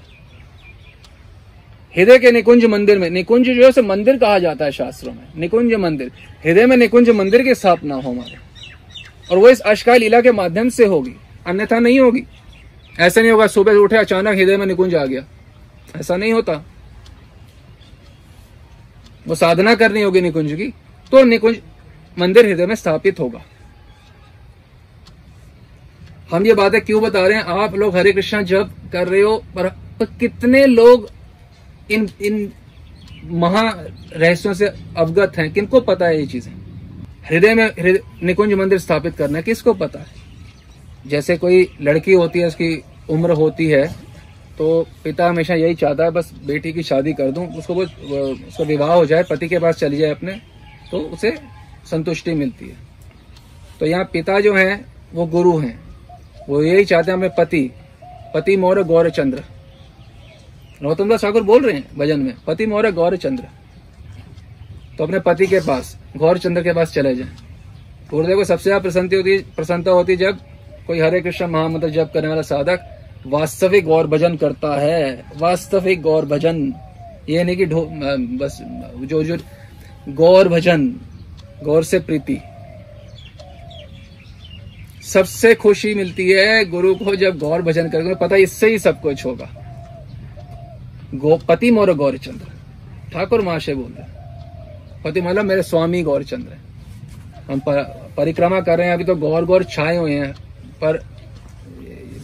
हृदय के निकुंज मंदिर में। निकुंज जो है मंदिर कहा जाता है शास्त्रों में। निकुंज मंदिर। हृदय में निकुंज मंदिर की स्थापना हो हमारे। और वो इस अशकाय लीला के माध्यम से होगी। अन्यथा नहीं होगी। ऐसा नहीं होगा, सुबह उठे, अचानक हृदय में निकुंज आ गया। ऐसा नहीं होता। वो साधना करनी होगी निकुंज की तो निकुंज मंदिर हृदय में स्थापित होगा। हम ये बातें क्यों बता रहे हैं? आप लोग हरे कृष्णा जब कर रहे हो पर, कितने लोग इन इन महा रहस्यों से अवगत हैं? किनको पता है ये चीज़ें? हृदय में हृदय निकुंज मंदिर स्थापित करना किसको पता है? जैसे कोई लड़की होती है उसकी उम्र होती है तो पिता हमेशा यही चाहता है, बस बेटी की शादी कर दूँ, उसको वो उसका विवाह हो जाए, पति के पास चली जाए अपने तो उसे संतुष्टि मिलती है। तो यहाँ पिता जो हैं, वो गुरु हैं। वो यही चाहते हैं हमें पति पति मोर गौर चंद्र नौतम दास ठाकुर बोल रहे हैं भजन में, पति मोर गौर चंद्र तो अपने पति के पास गौर चंद्र के पास चले जाए। गुरुदेव को सबसे ज़्यादा प्रसन्नता होती प्रसन्नता होती जब कोई हरे कृष्ण महामंत्र जप करने वाला साधक वास्तविक गौर भजन करता है। वास्तविक गौर भजन। ये नहीं कि ढो बस जो जो गौर भजन गौर से प्रीति। सबसे खुशी मिलती है गुरु को जब गौर भजन करके पता इससे ही सब कुछ होगा। पति मोर गौरचंद्र। ठाकुर महाशय बोल रहे। पति मतलब मेरे स्वामी गौरचंद्र। हम पर, परिक्रमा कर रहे हैं अभी तो गौर गौर छाए हुए हैं पर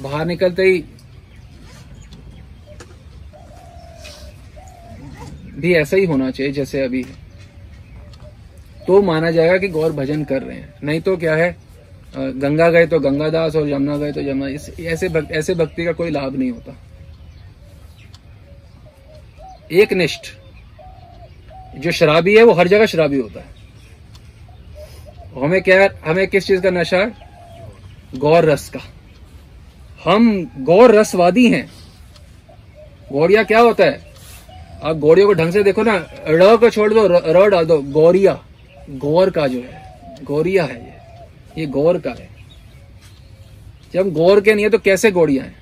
बाहर निकलते ही भी ऐसा ही होना चाहिए जैसे अभी है। तो माना जाएगा कि गौर भजन कर रहे हैं। नहीं तो क्या है गंगा गए तो गंगा दास और यमुना गए तो यमुना ऐसे भक्त, ऐसे भक्ति का कोई लाभ नहीं होता। एक निष्ठ जो शराबी है वो हर जगह शराबी होता है। हमें क्या हमें किस चीज़ का नशा है? गौर रस का। हम गौर रसवादी हैं। गौड़िया क्या होता है? आप गौड़ियों को ढंग से देखो ना, र को छोड़ दो, र डाल दो, गौरिया। गौर का जो है, गौरिया है ये। ये गौर का है। जब गौर के नहीं है तो कैसे गौड़िया है?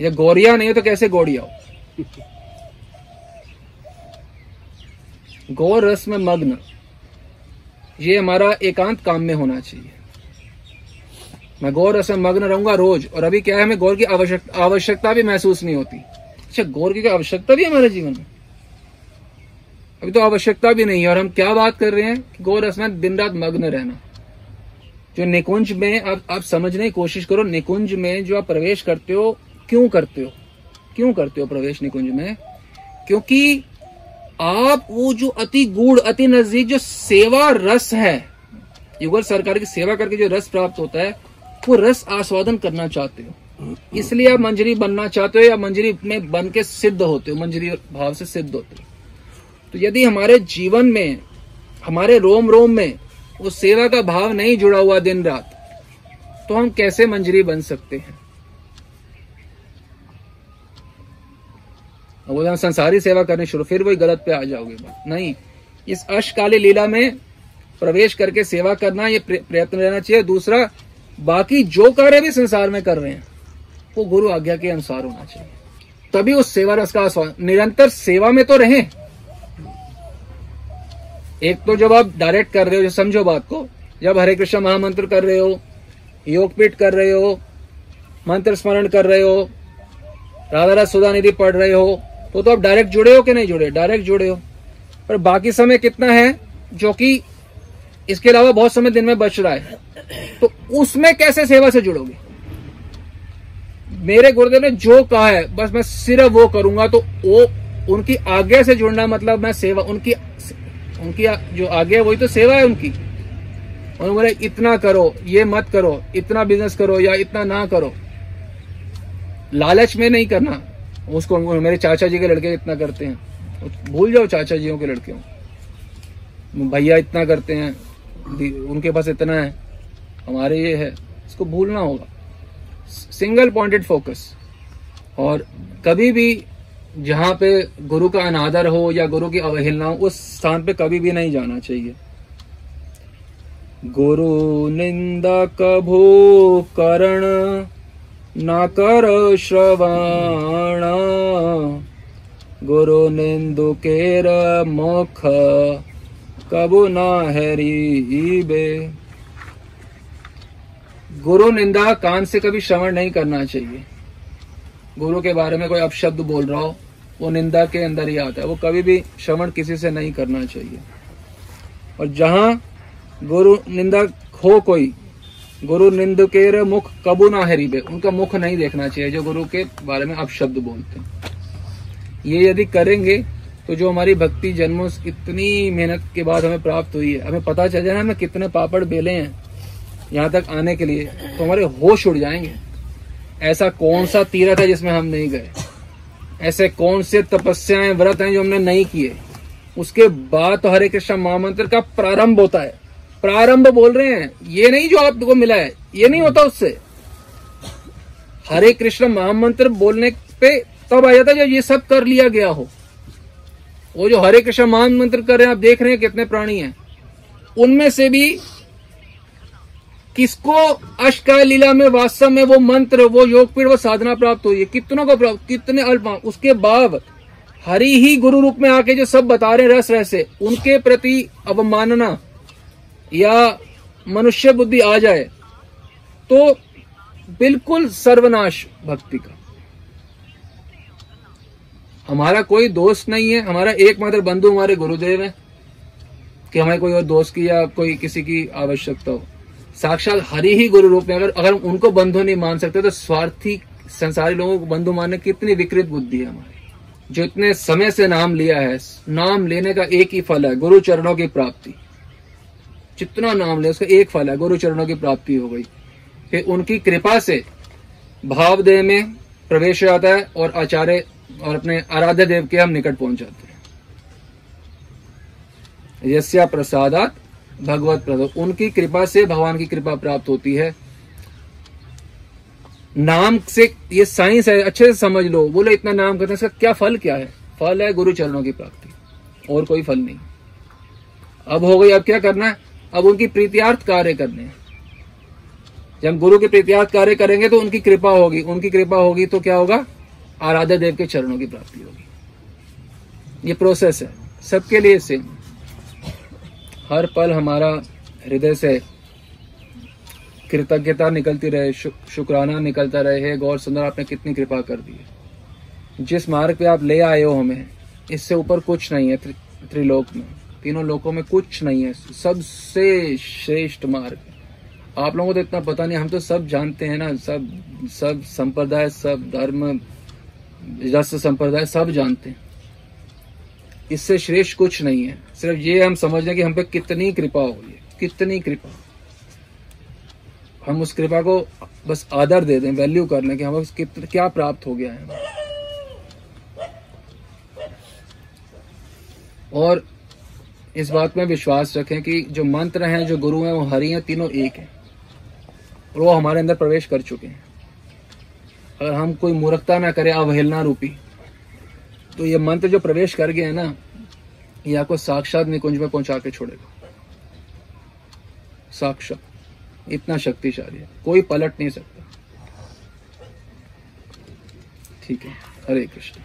ये गौरिया नहीं है तो कैसे गौड़िया हो? गौर रस में मग्न। ये हमारा एकांत काम में होना चाहिए। मैं गौर में मग्न रहूँगा रोज, और अभी क्या है, हमें गौर की आवश्यकता भी महसूस नहीं होती। अच्छा गौर की आवश्यकता भी हमारे जीवन में? अभी तो आवश्यकता भी नहीं है, और हम क्या बात कर रहे हैं कि गौर रस में दिन रात मग्न रहना। जो निकुंज में आप आप समझने की कोशिश करो, निकुंज में जो आप प्रवेश करते हो, क्यों करते हो? क्यों करते हो प्रवेश निकुंज में? क्योंकि आप वो जो अति गूढ़, अति नज़दीक जो सेवा रस है, युगल सरकार की सेवा करके जो रस प्राप्त होता है वो रस आस्वादन करना चाहते हो। इसलिए आप मंजरी बनना चाहते हो या मंजरी में बन के सिद्ध होते हो, मंजरी भाव से सिद्ध होते हो। तो यदि हमारे जीवन में, हमारे रोम रोम में वो सेवा का भाव नहीं जुड़ा हुआ दिन रात तो हम कैसे मंजरी बन सकते हैं? हम संसारी सेवा करनी शुरू, फिर वही गलत पे आ जाओगे नहीं, इस अष्टकाली लीला में प्रवेश करके सेवा करना ये प्रयत्न रहना चाहिए। दूसरा बाकी जो कार्य भी संसार में कर रहे हैं, वो गुरु आज्ञा के अनुसार होना चाहिए। तभी उस सेवा रस का निरंतर सेवा में तो रहें। एक तो जब आप डायरेक्ट कर रहे हो समझो बात को, जब हरे कृष्ण महामंत्र कर रहे हो योगपीठ कर रहे हो, मंत्र स्मरण कर रहे हो, राधा रस सुधा निधि पढ़ रहे हो तो तो आप डायरेक्ट जुड़े हो कि नहीं जुड़े? डायरेक्ट जुड़े हो। पर बाकी समय कितना है, जो कि इसके अलावा बहुत समय दिन में बच रहा है। तो उसमें कैसे सेवा से जुड़ोगे? मेरे गुरुदेव ने जो कहा है, बस मैं सिर्फ़ वो करूँगा तो वो उनकी आज्ञा से जुड़ना मतलब मैं सेवा, उनकी उनकी जो है, वही तो सेवा है उनकी। बोला, इतना करो, ये मत करो, इतना बिज़नेस करो या इतना ना करो। लालच में नहीं करना। उसको, मेरे चाचा जी के लड़के इतना करते हैं। भूल जाओ चाचा जियों के लड़के भैया इतना करते हैं, उनके पास इतना है। हमारे ये है, इसको भूलना होगा। सिंगल पॉइंटेड फोकस और कभी भी जहाँ पे गुरु का अनादर हो या गुरु की अवहेलना हो, उस स्थान पे कभी भी नहीं जाना चाहिए। गुरु निंदा कभू करण न कर श्रवण। गुरु निंदु केर मुख कबू न हरीबे गुरु निंदा कान से कभी श्रवण नहीं करना चाहिए। गुरु के बारे में कोई अपशब्द बोल रहा हो, वो निंदा के अंदर ही आता है। वो कभी भी श्रवण किसी से नहीं करना चाहिए। और जहाँ गुरु निंदा हो कोई, गुरु निंद के मुख कबू ना हरीबे उनका मुख नहीं देखना चाहिए, जो गुरु के बारे में अपशब्द बोलते हैं। ये यदि करेंगे तो जो हमारी भक्ति जन्मों इतनी मेहनत के बाद हमें प्राप्त हुई है, हमें पता चल जाए ना, हमें कितने पापड़ बेले हैं। यहाँ तक आने के लिए तो हमारे होश उड़ जाएँगे। ऐसा कौन सा तीरथ है जिसमें हम नहीं गए? ऐसे कौन से तपस्याएँ, व्रत हैं जो हमने नहीं किए? उसके बाद तो हरे कृष्ण महामंत्र का प्रारंभ होता है। प्रारंभ बोल रहे हैं, ये नहीं जो आपको मिला है, ये नहीं होता उससे। हरे कृष्ण महामंत्र बोलने पे तब आ जाता है जब ये सब कर लिया गया हो। वो जो हरे कृष्ण महामंत्र कर रहे हैं, आप देख रहे हैं कितने प्राणी हैं। उनमें से भी किसको अष्टकाल लीला में वास्तव में वो मंत्र, वो योग पीठ, वो साधना प्राप्त हुई है? कितनों को प्राप्त, कितने अल्प उसके बाद हरि ही गुरु रूप में आके जो सब बता रहे रस से उनके प्रति अवमानना या मनुष्य बुद्धि आ जाए तो बिल्कुल सर्वनाश भक्ति का। हमारा कोई दोस्त नहीं है, हमारा एकमात्र बंधु हमारे गुरुदेव है, कि हमें कोई और दोस्त की या कोई किसी की आवश्यकता हो। साक्षात हरि ही गुरु रूप में, अगर अगर हम उनको बंधु नहीं मान सकते तो स्वार्थी संसारी लोगों को बंधु मानने की कितनी विकृत बुद्धि है हमारी, जो इतने समय से नाम लिया है, नाम लेने का एक ही फल है, गुरु चरणों की प्राप्ति। जितना नाम ले, उसका एक फल है, गुरु चरणों की प्राप्ति हो गई। फिर उनकी कृपा से भाव देह में प्रवेश आता है और आचार्य और अपने आराध्य देव के हम निकट पहुँच जाते हैं। यस्या प्रसादात भगवत प्रसाद उनकी कृपा से भगवान की कृपा प्राप्त होती है। नाम से ये साइंस है, अच्छे से समझ लो। बोले, इतना नाम करते हैं, इसका क्या फल क्या है? फल है गुरु चरणों की प्राप्ति। और कोई फल नहीं। अब हो गई, अब क्या करना है? अब उनकी प्रीतियार्थ कार्य करने हैं। जब गुरु के प्रीतियार्थ कार्य करेंगे तो उनकी कृपा होगी। उनकी कृपा होगी तो क्या होगा? आराध्य देव के चरणों की प्राप्ति होगी। ये प्रोसेस है। सबके लिए सेम हर पल हमारा हृदय से कृतज्ञता निकलती रहे शु, शुक्राना निकलता रहे गौर सुंदर आपने कितनी कृपा कर दी है। जिस मार्ग पे आप ले आए हो हमें इससे ऊपर कुछ नहीं है त्रि, त्रिलोक में। तीनों लोकों में कुछ नहीं है। सबसे श्रेष्ठ मार्ग। आप लोगों को तो इतना पता नहीं हम तो सब जानते हैं ना सब सब संप्रदाय सब धर्म रस संप्रदाय सब जानते हैं। इससे श्रेष्ठ कुछ नहीं है। सिर्फ़ ये हम समझ रहे कि हम पे कितनी कृपा हुई है, कितनी कृपा। हम उस कृपा को बस आदर दे दें वैल्यू कर लें कि हमें कित- क्या प्राप्त हो गया है। और इस बात में विश्वास रखें कि जो मंत्र हैं, जो गुरु हैं, वो हरि हैं, तीनों एक हैं। और वो हमारे अंदर प्रवेश कर चुके हैं। अगर हम कोई मूर्खता ना करें, अवहेलना रूपी तो ये मंत्र जो प्रवेश कर गए हैं ना ये आपको साक्षात निकुंज में पहुँचा के छोड़ेगा। साक्षात। इतना शक्तिशाली है। कोई पलट नहीं सकता। ठीक है। हरे कृष्ण।